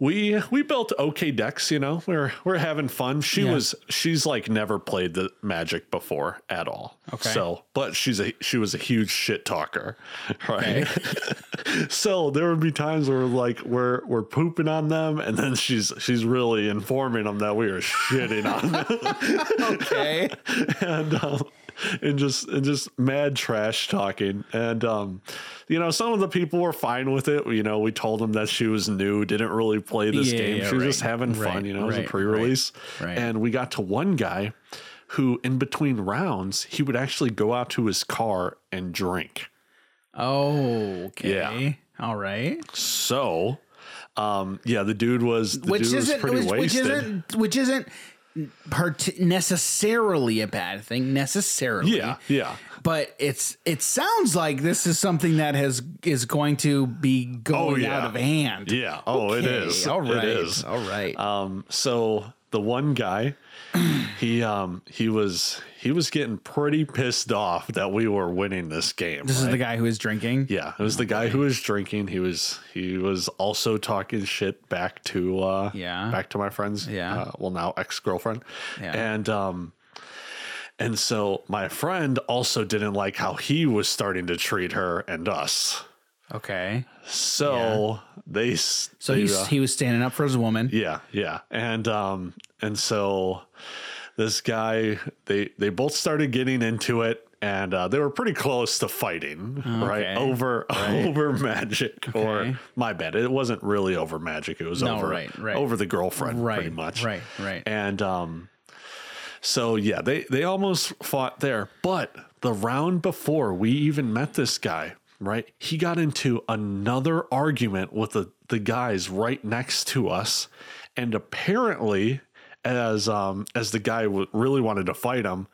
we we built okay decks, you know. We're we're having fun. She Yeah. was she's like never played the magic before at all. Okay. So, but she's a she was a huge shit talker, right? so there would be times where like we're we're pooping on them, and then she's she's really informing them that we are shitting on them Okay. and um, and just and just mad trash talking and um you know some of the people were fine with it you know we told them that she was new didn't really play this Yeah, game yeah, she was right, just having fun right, you know it was a pre-release right, right. and we got to one guy who in between rounds he would actually go out to his car and drink Oh, okay. Yeah. All right. so Um, yeah, the dude was the which dude was isn't pretty which, which isn't which isn't part- necessarily a bad thing necessarily. yeah, yeah. But it's it sounds like this is something that has is going to be going Oh, yeah. out of hand. Yeah. Oh, it Okay, is. All right. It is. All right. Um, so the one guy, he um he was he was getting pretty pissed off that we were winning this game. this is the guy who was drinking. yeah, it was the guy who was drinking. He was he was also talking shit back to uh Yeah. back to my friends. Yeah. Uh, well now ex girlfriend. Yeah. And um and so my friend also didn't like how he was starting to treat her and us. Okay. So they So they, he's uh, he was standing up for his woman. yeah, yeah. And um and so this guy they they both started getting into it and uh, they were pretty close to fighting, right? Okay. Over over magic or my bad. It wasn't really over magic. It was No, over right, right. over the girlfriend Right. pretty much. Right. Right. And um so yeah, they they almost fought there, but the round before we even met this guy, right? He got into another argument with the the guys right next to us, and apparently, as um as the guy w- really wanted to fight him,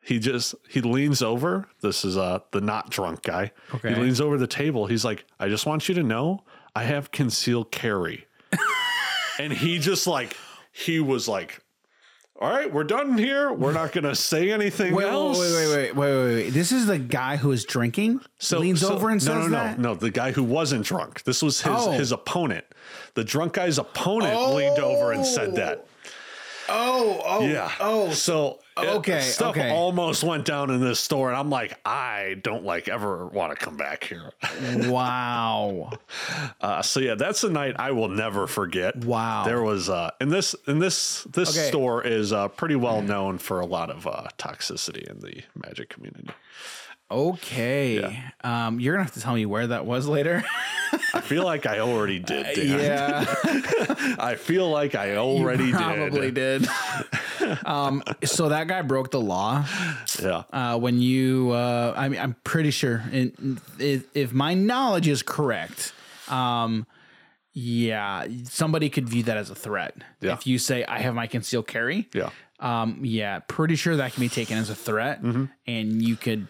he just he leans over. This is uh the not drunk guy. Okay. He leans over the table. He's like, "I just want you to know, I have concealed carry." and he just like he was like all right we're done here we're not gonna say anything Wait, else wait, wait, wait, wait, wait, wait. This is the guy who is drinking. so leans so- over and no, says no, that. no, no. The guy who wasn't drunk. This was his Oh. his opponent. The drunk guy's opponent leaned over and said that. Oh, oh, Yeah. oh. so it- okay, stuff okay. almost went down in this store, and I'm like, I don't like ever want to come back here. Wow. Uh, so yeah, that's a night I will never forget. Wow. There was uh, and this and this this Okay. store is uh, pretty well known for a lot of uh, toxicity in the magic community. Okay. Um, you're gonna have to tell me where that was later. I feel like I already did. Dan. yeah, I feel like I already probably did. did. um, so that guy broke the law. Yeah. Uh, when you, uh, I mean, I'm pretty sure, in, if, if my knowledge is correct, um, yeah, somebody could view that as a threat. Yeah. If you say I have my concealed carry, Yeah. um, yeah, pretty sure that can be taken as a threat, Mm-hmm. and you could,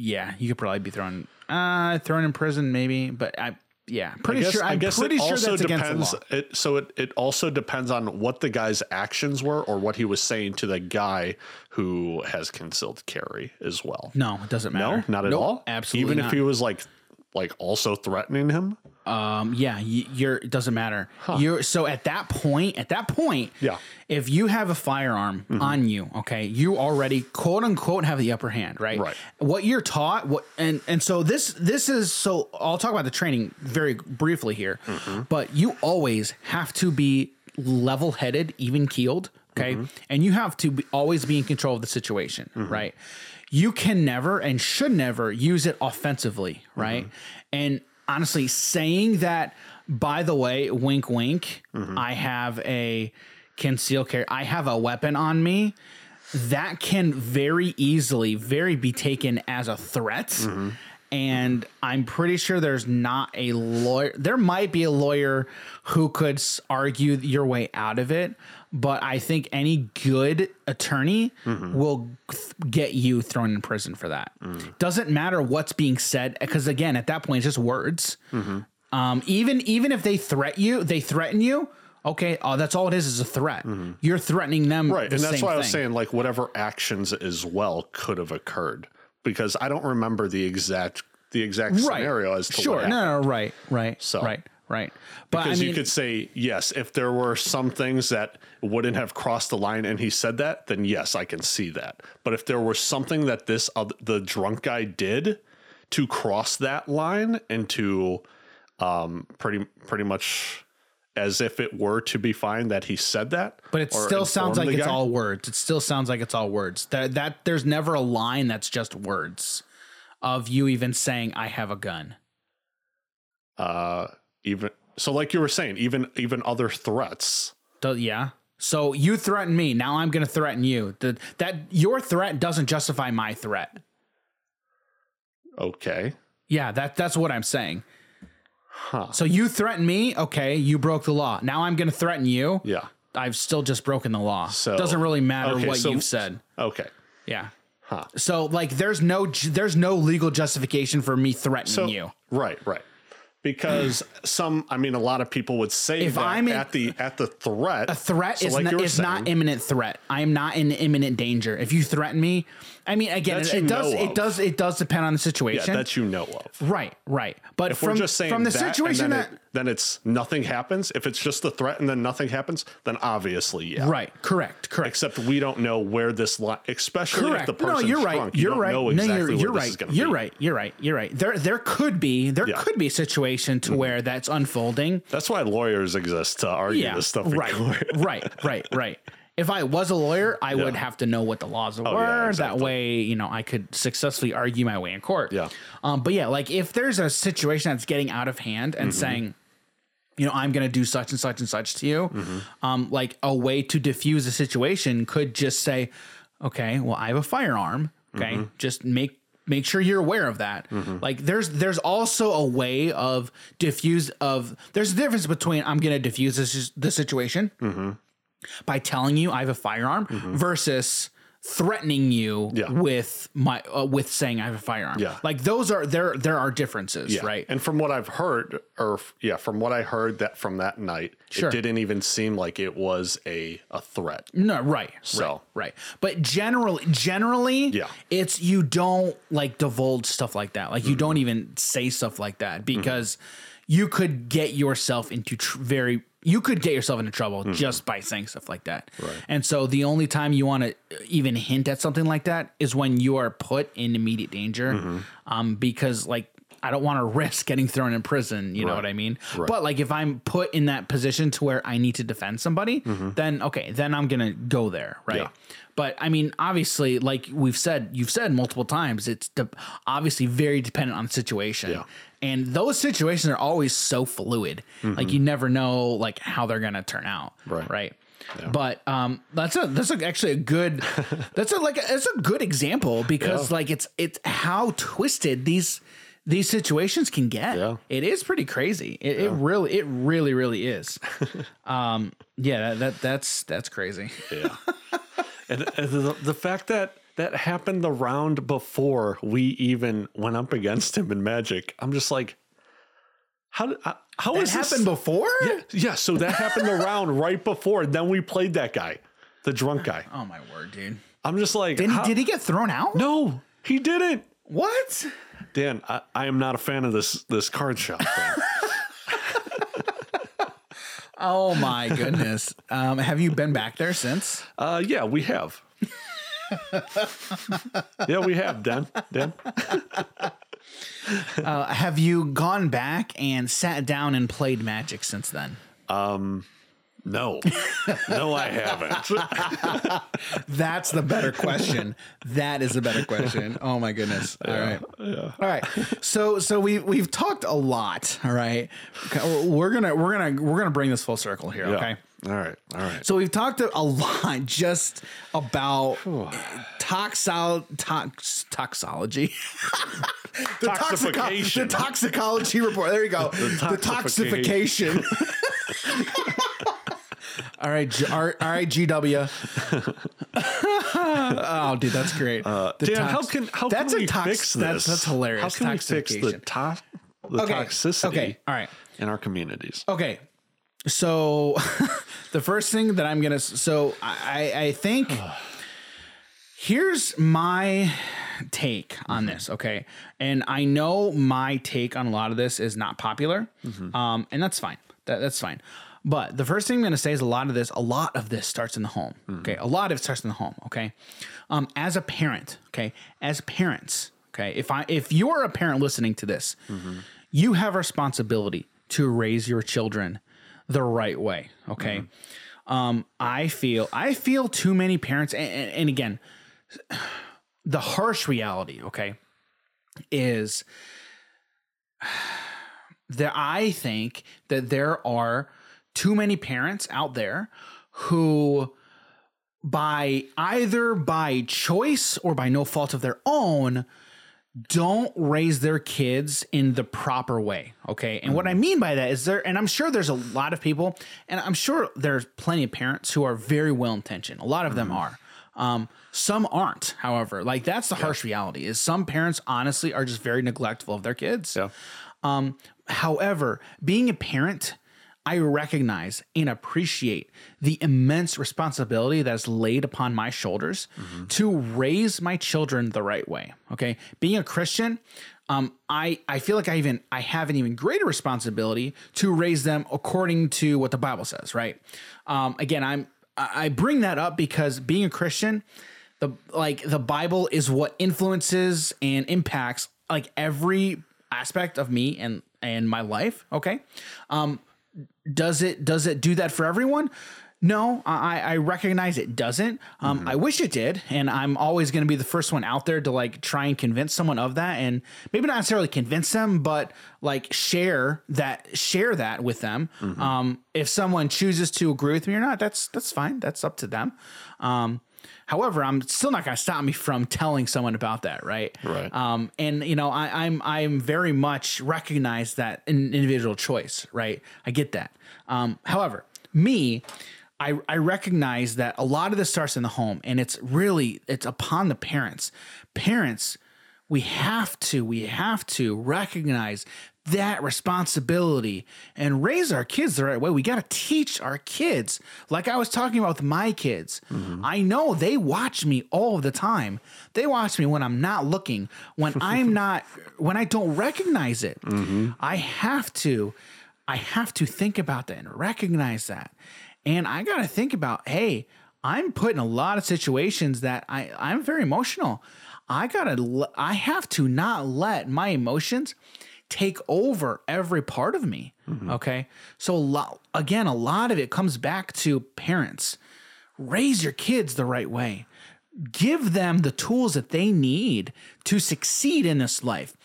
yeah, you could probably be thrown, uh, thrown in prison, maybe. But I, yeah, pretty I guess, sure. I I'm guess pretty it sure also depends. It, so it, it also depends on what the guy's actions were or what he was saying to the guy who has concealed carry as well. No, it doesn't matter. No, not at Nope, all. Absolutely, Even not. if he was like, like also threatening him. Um, yeah, you're. It doesn't matter. You're so at that point. At that point, Yeah. If you have a firearm mm-hmm. on you, okay, you already quote unquote have the upper hand, right? Right. What you're taught, what and and so this this is so I'll talk about the training very briefly here, mm-hmm. but you always have to be level headed, even keeled, okay, mm-hmm. and you have to be, always be in control of the situation, right? You can never and should never use it offensively, mm-hmm. right? And honestly, saying that, by the way, wink, wink, mm-hmm. I have a conceal carry, I have a weapon on me. That can very easily, very be taken as a threat. Mm-hmm. And I'm pretty sure there's not a lawyer. There might be a lawyer who could argue your way out of it, but I think any good attorney mm-hmm. will th- get you thrown in prison for that. Mm. Doesn't matter what's being said, because again, at that point, it's just words. Mm-hmm. Um, even even if they threat you, they threaten you. Okay, oh, that's all it is is a threat. Mm-hmm. You're threatening them, Right. the and that's why I was saying like whatever actions as well could have occurred because I don't remember the exact the exact scenario as to sure. no, no, right, right, So- right, right. But Because I mean, you could say yes if there were some things that wouldn't have crossed the line and he said that then yes I can see that but if there was something that this other, the drunk guy did to cross that line and to um pretty pretty much as if it were to be fine that he said that but it still sounds like it's guy. all words. It still sounds like it's all words. That that there's never a line that's just words of you even saying I have a gun. uh even so like you were saying even even other threats Do- yeah. So you threaten me. Now I'm going to threaten you. The, that your threat doesn't justify my threat. okay Yeah, that that's what I'm saying. huh So you threaten me, okay, you broke the law. Now I'm going to threaten you. Yeah. I've still just broken the law. So- doesn't really matter okay, what so- you've said. Okay. Yeah. Huh. So like there's no there's no legal justification for me threatening So you. right, right. Because some, I mean, a lot of people would say If that I'm in- at the at the threat. A threat So is like not, you is not imminent threat. I am not in imminent danger. If you threaten me, I mean again, it, it does it does it does depend on the yeah, situation. that you know of. right, right. But If from we're just saying from the that, situation then, that it, then it's nothing happens. If it's just the threat and then nothing happens, then obviously, yeah. right, correct, correct. Except we don't know where this line, especially Correct. if the no, you're right. You You're don't right. know no, you're, you're right. is You're be. right. You're right. You're right. There, there could be, there Yeah. Could be a situation to where that's unfolding. That's why lawyers exist to argue Yeah. this stuff. Right. right. Right. Right. If I was a lawyer, I would have to know what the laws were. Oh, yeah, That way, you know, I could successfully argue my way in court. Yeah. Um, but yeah, like if there's a situation that's getting out of hand and Mm-hmm. saying, you know, I'm going to do such and such and such to you, Mm-hmm. um, like a way to diffuse a situation could just say, okay, well, I have a firearm. Okay, Mm-hmm. just make make sure you're aware of that. Like there's there's also a way of diffuse of there's a difference between I'm to diffuse this the situation Mm-hmm. by telling you I have a firearm versus threatening you Yeah. with my uh, with saying I have a firearm. Yeah. Like those are there there are differences, Yeah. right? And from what I've heard, or f- yeah, from what I heard that from that night, Sure. it didn't even seem like it was a a threat. No, right. So- right, right. But generally generally Yeah. it's you don't like divulge stuff like that. Like you don't even say stuff like that because you could get yourself into tr- very you could get yourself into trouble mm-hmm. just by saying stuff like that. Right. And so the only time you want to even hint at something like that is when you are put in immediate danger. Mm-hmm. Um, because like I don't want to risk getting thrown in prison. You know what I mean? Right. But like if I'm put in that position to where I need to defend somebody, mm-hmm. then okay, then I'm gonna go there, right? Yeah. But I mean, obviously, like we've said, you've said multiple times, it's de- obviously very dependent on the situation. Yeah. And those situations are always so fluid. Like you never know like how they're gonna turn out. Right. Right. But um, that's a that's a, actually a good that's a like a, it's a good example because Yeah. like it's it's how twisted these these situations can get. Yeah. It is pretty crazy. It, it really it really really is. um, yeah, that, that that's that's crazy. Yeah. and, and the, the fact that that happened the round before we even went up against him in Magic, I'm just like, how did uh, how That is this- happened before? Yeah, yeah, so that happened the round right before. Then we played that guy, the drunk guy. Oh my word, dude. I'm just like, Did he, how- did he get thrown out? no, he didn't. What? Dan, I, I am not a fan of this this card shop. Oh my goodness. Um, have you been back there since? uh, yeah, we have. yeah, we have, Dan. Dan. Uh, have you gone back and sat down and played Magic since then? Um, No, no, I haven't. That's the better question. that is a better question. Oh my goodness. All right. All right. So so we we've talked a lot. All right. We're gonna we're gonna we're gonna bring this full circle here. Yeah. Okay. All right. All right. So we've talked a lot just about toxol tox toxology. the toxico- the toxicology report. There you go. The, toxification. all right, G- all right, all right, GW. oh, dude, that's great. Uh, the Dan, tox- how can how that's can a we tox- fix this? That's, that's hilarious. How can we fix the Toxification. to- the Okay, toxicity Okay. All right. in our communities? Okay. So the first thing that I'm gonna so I I think here's my take on this, okay? And I know my take on a lot of this is not popular. Um, and that's fine. That, that's fine. But the first thing I'm gonna say is a lot of this, a lot of this starts in the home. Okay. A lot of it starts in the home. Okay. Um, as a parent, okay, as parents, okay, if I if you're a parent listening to this, you have responsibility to raise your children the right way. Okay. Um, I feel I feel too many parents, and, and, and again, the harsh reality, okay, is that I think that there are too many parents out there who by either by choice or by no fault of their own don't raise their kids in the proper way. Okay. And what I mean by that is there, and I'm sure there's a lot of people, and I'm sure there's plenty of parents who are very well intentioned. A lot of them are. Um, some aren't, however. Like that's the harsh reality is some parents honestly are just very neglectful of their kids. Yeah. Um, however, being a parent, I recognize and appreciate the immense responsibility that is laid upon my shoulders to raise my children the right way. Okay. Being a Christian, um, I, I feel like I even I have an even greater responsibility to raise them according to what the Bible says, right? Um, again, I'm I I bring that up because being a Christian, the like the Bible is what influences and impacts like every aspect of me and and my life. Okay, um, does it does it do that for everyone? No, I, I recognize it doesn't. Um, I wish it did, and I'm always going to be the first one out there to like try and convince someone of that, and maybe not necessarily convince them, but like share that share that with them. Um, if someone chooses to agree with me or not, that's that's fine. That's up to them. Um, however, I'm still not going to stop me from telling someone about that, right? Right. Um, and you know, I, I'm I'm very much recognize that an individual choice, right? I get that. Um, however, me, I I recognize that a lot of this starts in the home, and it's really it's upon the parents. Parents, we have to we have to recognize that responsibility and raise our kids the right way. We got to teach our kids. Like I was talking about with my kids, I know they watch me all the time. They watch me when I'm not looking, when I'm not, when I don't recognize it. I have to, I have to think about that and recognize that. And I got to think about, hey, I'm put in a lot of situations that I, I'm very emotional. I gotta, I have to not let my emotions take over every part of me. Mm-hmm. Okay. So, lot, again, a lot of it comes back to parents. Raise your kids the right way, give them the tools that they need to succeed in this life.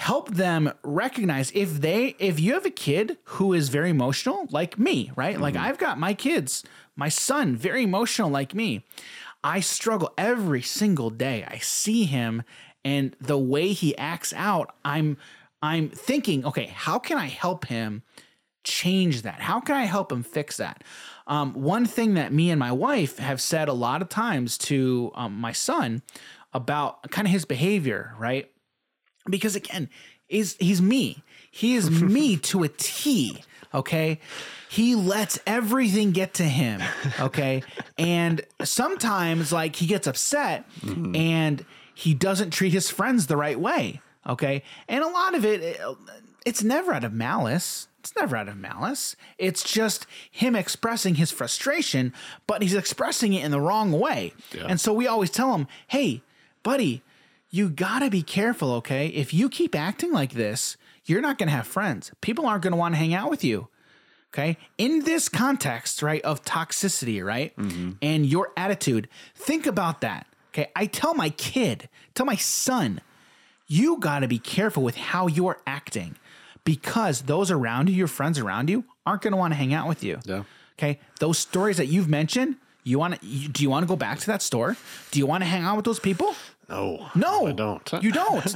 Help them recognize if they, if you have a kid who is very emotional, like me, right? Like I've got my kids, my son, very emotional, like me. I struggle every single day. I see him and the way he acts out, I'm I'm thinking, okay, how can I help him change that? How can I help him fix that? Um, one thing that me and my wife have said a lot of times to um, my son about kind of his behavior, right? Because again, is he's me. He is me to a T. Okay. He lets everything get to him. Okay. and sometimes like he gets upset mm-hmm. and he doesn't treat his friends the right way. Okay. And a lot of it, it's never out of malice. It's never out of malice. It's just him expressing his frustration, but he's expressing it in the wrong way. Yeah. And so we always tell him, hey, buddy, you gotta be careful, okay? If you keep acting like this, you're not gonna have friends. People aren't gonna wanna hang out with you. Okay. In this context, right, of toxicity, right, mm-hmm. and your attitude, think about that. Okay. I tell my kid, tell my son, you got to be careful with how you're acting because those around you, your friends around you, aren't going to want to hang out with you. Yeah. Okay. Those stories that you've mentioned, you want to, do you want to go back to that store? Do you want to hang out with those people? No. No, I don't. You don't.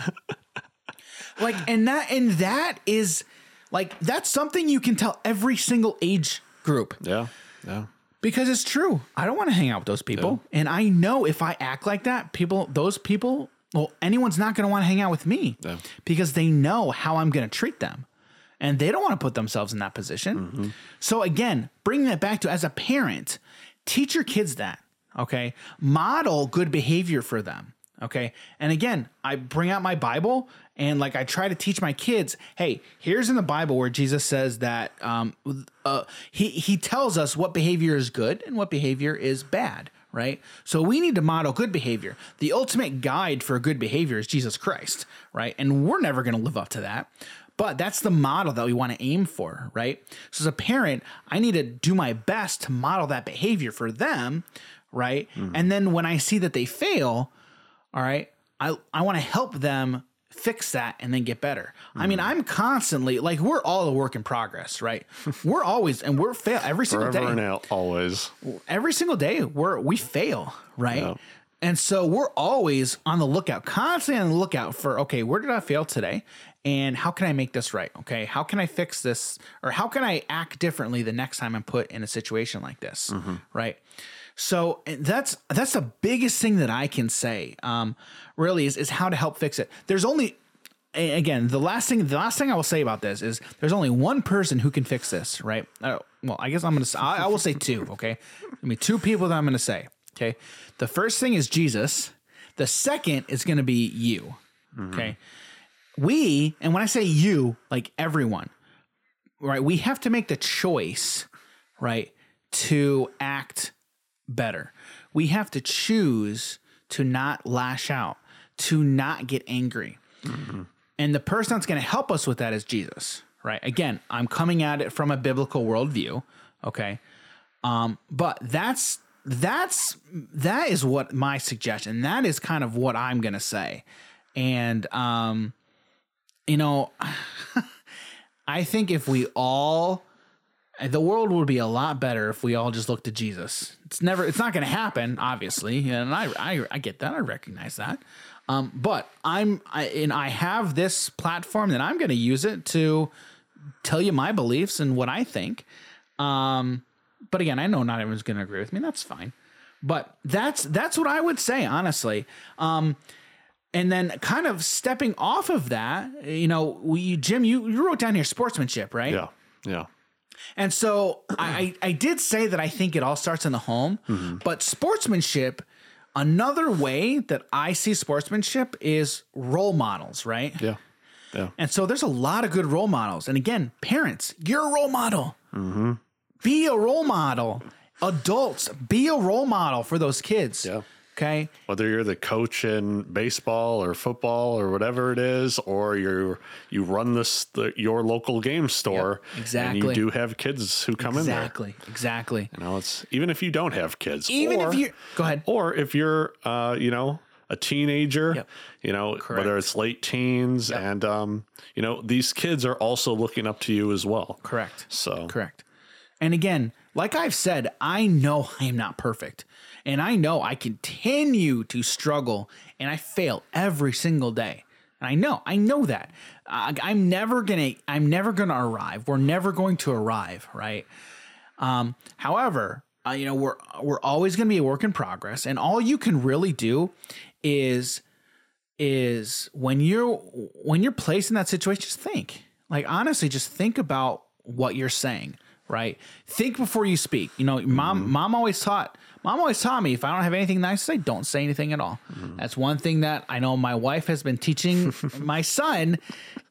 like, and that, and that is like, that's something you can tell every single age group Yeah. Yeah. because it's true. I don't want to hang out with those people. And I know if I act like that, people, those people, well, anyone's not going to want to hang out with me Yeah. because they know how I'm going to treat them. And they don't want to put themselves in that position. Mm-hmm. So, again, bringing that back to as a parent, teach your kids that. Okay. Model good behavior for them. Okay. And again, I bring out my Bible and like I try to teach my kids, hey, here's in the Bible where Jesus says that um, uh, he, he tells us what behavior is good and what behavior is bad. Right. So we need to model good behavior. The ultimate guide for good behavior is Jesus Christ. Right. And we're never going to live up to that. But that's the model that we want to aim for, right? So as a parent, I need to do my best to model that behavior for them, right? And then when I see that they fail, all right, I, I want to help them fix that and then get better. I mean, hmm. I'm constantly like we're all a work in progress, right? we're always and we're fail every single Forever day and out, always. every single day we're we fail right Yeah. And so we're always on the lookout, constantly on the lookout for okay, where did I fail today? And how can I make this right? Okay, how can I fix this? Or how can I act differently the next time I'm put in a situation like this? Mm-hmm. Right. So that's that's the biggest thing that I can say. Um, really is is how to help fix it. There's only again the last thing the last thing I will say about this is there's only one person who can fix this. Right. Uh, well, I guess I'm gonna I will say two. Okay. I mean two people that I'm gonna say. Okay. The first thing is Jesus. The second is gonna be you. Okay. We and when I say you, like everyone, right? We have to make the choice, right, to act better. We have to choose to not lash out, to not get angry. And the person that's going to help us with that is Jesus, right? Again, I'm coming at it from a biblical worldview, okay? Um, but that's that's that is what my suggestion. That is kind of what I'm going to say. And um you know, I think if we all the world would be a lot better if we all just looked to Jesus. It's never it's not going to happen, obviously, and I, I I get that. I recognize that. Um, but I'm I, and I have this platform that I'm going to use it to tell you my beliefs and what I think. Um, but again, I know not everyone's going to agree with me. That's fine. But that's that's what I would say honestly. Um, and then kind of stepping off of that, you know, we Jim, you, you wrote down here sportsmanship, right? Yeah. Yeah. And so I, I did say that I think it all starts in the home, but sportsmanship, another way that I see sportsmanship is role models, right? Yeah. Yeah. And so there's a lot of good role models. And again, parents, you're a role model. Hmm. Be a role model. Adults, be a role model for those kids. Yeah. Okay. Whether you're the coach in baseball or football or whatever it is, or you're you run this the, your local game store, Yep, exactly. and you do have kids who come in there. Exactly. Exactly. You know, it's even if you don't have kids, Even or, if you go ahead. or if you're, uh, you know, a teenager, Yep. you know, whether it's late teens, and um, you know, these kids are also looking up to you as well. Correct. So Correct. And again, like I've said, I know I am not perfect. And I know I continue to struggle and I fail every single day. And I know, I know that. I, I'm never gonna, I'm never gonna arrive. We're never going to arrive, right? Um, however, uh, you know, we're we're always gonna be a work in progress, and all you can really do is is when you're when you're placed in that situation, just think. Like honestly, just think about what you're saying, right? Think before you speak. You know, mom mom always taught mom always taught me if I don't have anything nice to say, don't say anything at all. That's one thing that I know my wife has been teaching my son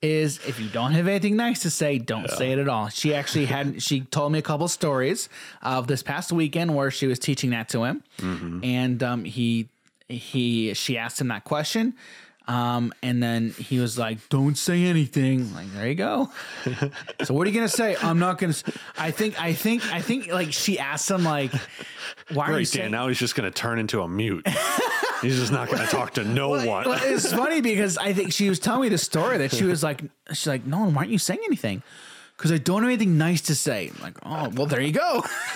is if you don't have anything nice to say, don't say it at all. She actually had she told me a couple stories of this past weekend where she was teaching that to him, and um, he he she asked him that question um, and then he was like, "Don't say anything." Like, there you go. so what are you gonna say? I'm not gonna. s- I think. I think. I think. Like she asked him, like, "Why are you Great, saying?" Now he's just to turn into a mute. he's just not going to talk to no one. Well, it's funny because I think she was telling me the story that she was like, she's like, "No, why aren't you saying anything?" Because I don't have anything nice to say. I'm like, oh, well, there you go.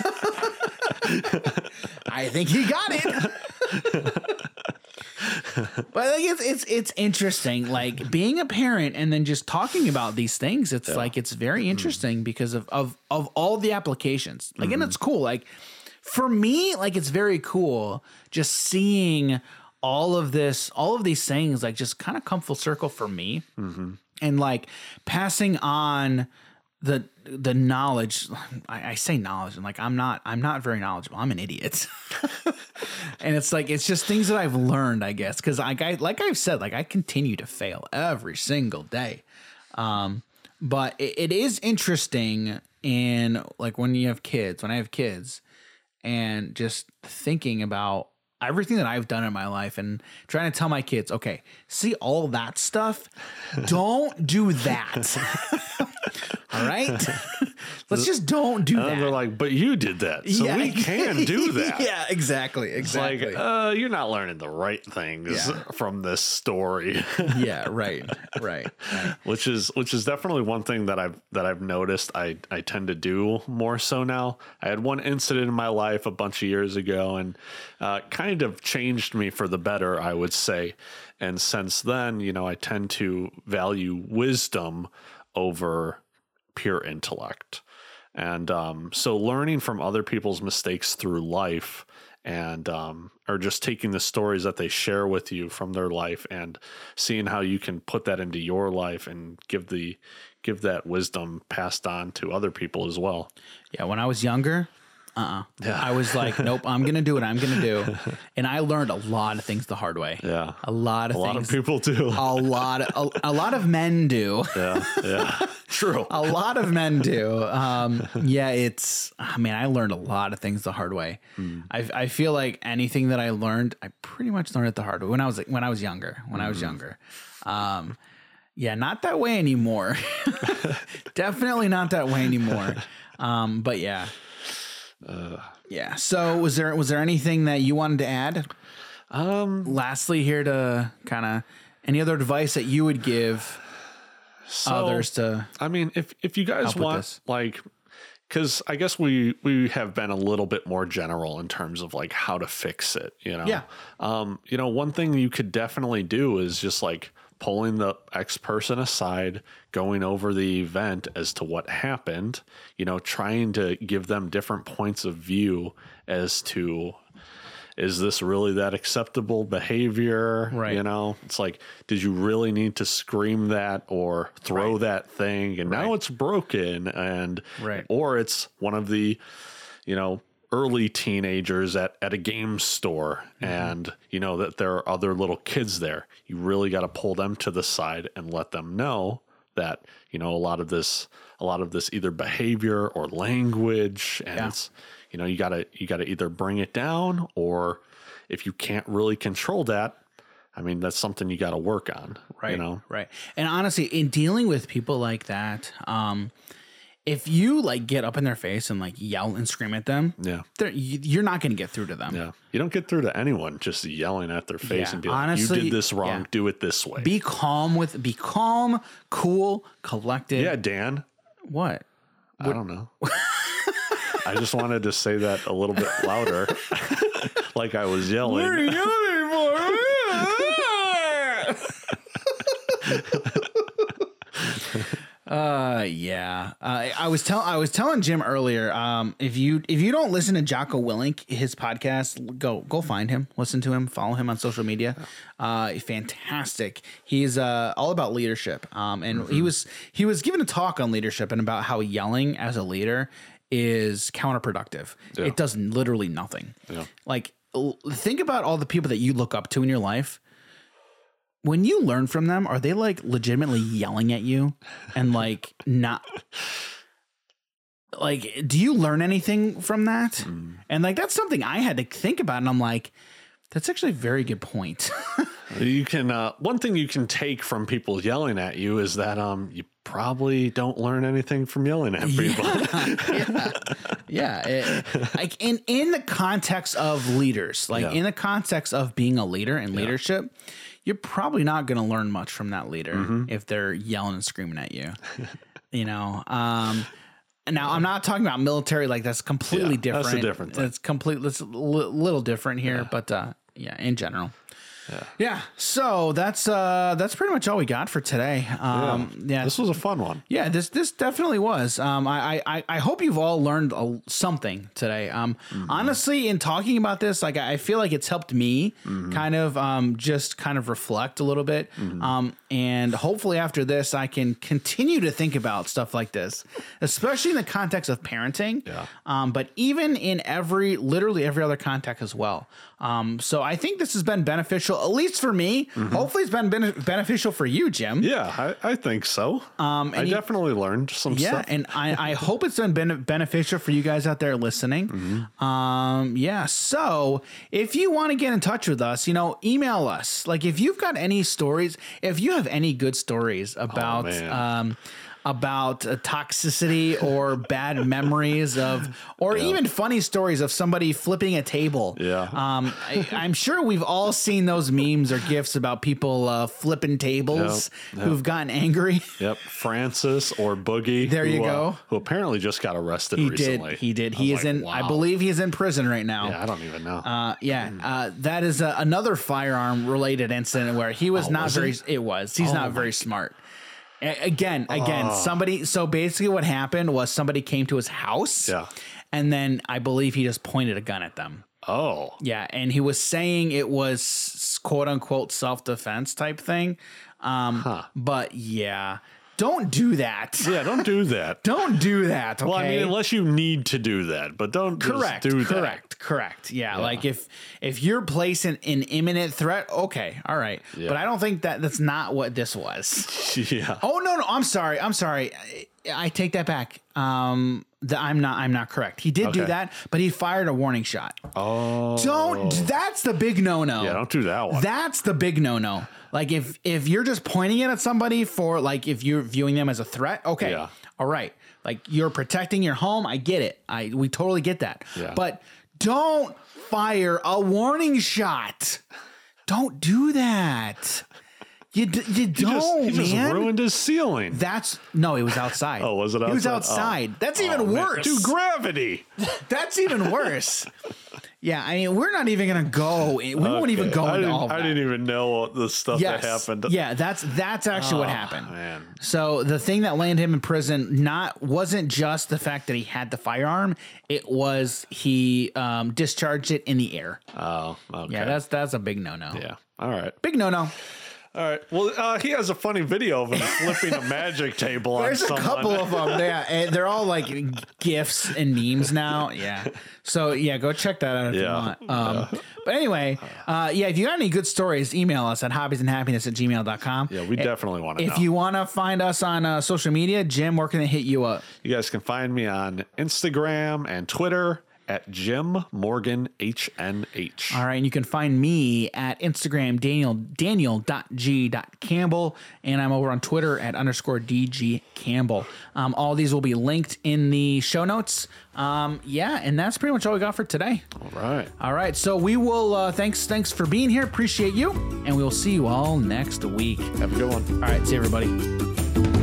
I think he got it. but think it's it's it's interesting, like being a parent and then just talking about these things. It's like it's very mm-hmm. interesting because of of of all the applications. Like, and mm-hmm. it's cool. Like for me, like it's very cool just seeing all of this, all of these things, like just kind of come full circle for me, mm-hmm. and like passing on the the knowledge I, I say knowledge and like i'm not i'm not very knowledgeable i'm an idiot and it's like it's just things that i've learned i guess because like i like i've said like i continue to fail every single day um but it, it is interesting in like when you have kids when i have kids and just thinking about everything that I've done in my life and trying to tell my kids, okay, see all that stuff? Don't do that. All right. Let's just don't do that. And they're like, but you did that, so we can do that. yeah, exactly. It's Exactly. like, uh, you're not learning the right things Yeah. from this story, yeah, right. Right. right. which is which is definitely one thing that I've that I've noticed. I I tend to do more so now. I had one incident in my life a bunch of years ago, and uh, kind of changed me for the better, I would say. And since then, you know, I tend to value wisdom over pure intellect. And um, so learning from other people's mistakes through life and um, or just taking the stories that they share with you from their life and seeing how you can put that into your life and give the give that wisdom passed on to other people as well. Yeah, when I was younger, uh-uh. Yeah. I was like, nope, I'm gonna do what I'm gonna do, and I learned a lot of things the hard way. Yeah. a lot of A lot of people do. a lot, of, a, a lot of men do. yeah. Yeah. True. A lot of men do. Um, yeah, it's. I mean, I learned a lot of things the hard way. I, I feel like anything that I learned, I pretty much learned it the hard way when I was when I was younger. When I was younger, um, yeah, not that way anymore. Definitely not that way anymore. Um, but yeah, yeah. So was there was there anything that you wanted to add? Um Lastly, here to kind of any other advice that you would give so, others to I mean, if if you guys want like because I guess we we have been a little bit more general in terms of like how to fix it, you know. Yeah. Um, you know, one thing you could definitely do is just like pulling the X person aside, going over the event as to what happened, you know, trying to give them different points of view as to is this really that acceptable behavior? Right. You know, it's like, did you really need to scream that or throw that thing? And now it's broken. And, Right. or it's one of the, you know, early teenagers at, at a game store Mm-hmm. and you know that there are other little kids there. You really got to pull them to the side and let them know that, you know, a lot of this, a lot of this either behavior or language and Yeah. it's, you know you gotta you gotta either bring it down or if you can't really control that i mean that's something you gotta work on right you know right and honestly in dealing with people like that um if you like get up in their face and like yell and scream at them yeah. you- you're not going to get through to them. Yeah. You don't get through to anyone just yelling at their face Yeah, and be like honestly, you did this wrong. yeah. do it this way. Be calm with be calm cool collected. Yeah dan. What? I don't know. I just wanted to say that a little bit louder. Like i was yelling Uh yeah. Uh, I was tell I was telling Jim earlier. Um, if you if you don't listen to Jocko Willink, his podcast, go go find him, listen to him, follow him on social media. Uh, fantastic. He's uh all about leadership. Um, and he was he was given a talk on leadership and about how yelling as a leader is counterproductive. It does literally nothing. Yeah. Like l- think about all the people that you look up to in your life when you learn from them, are they like legitimately yelling at you and like not like do you learn anything from that? Mm. And like that's something I had to think about and I'm like that's actually a very good point. you can uh, one thing you can take from people yelling at you is that um you probably don't learn anything from yelling at people yeah. Yeah, it- like in in the context of leaders, like Yeah. in the context of being a leader and leadership, you're probably not going to learn much from that leader Mm-hmm. if they're yelling and screaming at you. you know, um now I'm not talking about military like that's completely Yeah, different. that's a different thing. It's complete it's a little different here, but uh yeah, in general. Yeah. So that's uh that's pretty much all we got for today. Um yeah. this was a fun one Yeah, this this definitely was. Um, I I I hope you've all learned a, something today. Um, honestly, in talking about this, like I feel like it's helped me kind of um just kind of reflect a little bit. Um, and hopefully after this, I can continue to think about stuff like this, especially in the context of parenting. Yeah. Um, but even in every literally every other context as well. Um, so I think this has been beneficial, at least for me. Hopefully, it's been bene- beneficial for you, Jim. yeah i, I think so um i you- definitely learned some Yeah, stuff and I, I hope it's been bene- beneficial for you guys out there listening. Mm-hmm. Um, yeah. So if you want to get in touch with us, you know, email us. Like if you've got any stories, if you have any good stories about man. About uh, toxicity or bad memories of, or even funny stories of somebody flipping a table. Yeah. Um, I, I'm sure we've all seen those memes or gifs about people uh, flipping tables Yep, who've gotten angry. Yep, Francis or Boogie. There you who, uh, go. who apparently just got arrested He recently. did. He did. He is like, in. I believe he's in prison right now. Yeah, I don't even know. Uh, yeah, uh, that is uh, another firearm related incident where he was not Oh, was very. it? It was. He's Oh not very smart. Again, again, Oh. somebody. So basically, what happened was somebody came to his house. Yeah. And then I believe he just pointed a gun at them. oh, Yeah, and he was saying it was quote unquote self defense type thing. Um, Huh. But yeah, don't do that. yeah. Don't do that. Don't do that. Okay? Well, I mean, unless you need to do that, but don't just correct do that. correct correct yeah, like if if you're placing an imminent threat okay all right Yeah. but i don't think that that's not what this was yeah. oh no no i'm sorry i'm sorry i, I take that back um the, i'm not i'm not correct. He did do that but he fired a warning shot. Oh. don't that's the big no-no. Yeah, don't do that one. that's the big no-no. Like if if you're just pointing it at somebody for like if you're viewing them as a threat okay. Yeah. all right. Like you're protecting your home. I get it. I we totally get that. Yeah. but don't fire a warning shot. Don't do that you, d- you he just, don't he just man ruined his ceiling. that's no it was outside Oh, was it outside? he was outside? outside that's Oh, even man. worse Dude, gravity. that's even worse yeah i mean we're not even gonna go we won't even go I into all I didn't even know the stuff yes. that happened. Yeah, that's that's actually what Oh, happened. man. So the thing that landed him in prison not wasn't just the fact that he had the firearm; it was he um, discharged it in the air. Oh, okay. Yeah, that's that's a big no no. yeah. All right. Big no no. All right. Well, uh, he has a funny video of him flipping a magic table There's a couple of them. Yeah, and they're all like gifs and memes now. Yeah. So yeah, go check that out if you Yeah. want. Um, But anyway, uh, yeah, if you got any good stories, email us at hobbiesandhappiness at gmail.com. Yeah, we definitely want to know. If you want to find us on uh, social media, Jim, where can they hit you up? You guys can find me on Instagram and Twitter at Jim Morgan HNH. All right, and you can find me at Instagram Daniel Daniel.g.campbell, and I'm over on Twitter at underscore DG Campbell. Um, all these will be linked in the show notes. Um, yeah, and that's pretty much all we got for today. All right. All right, so we will uh, thanks thanks for being here. Appreciate you, and we will see you all next week. Have a good one. All right, see everybody.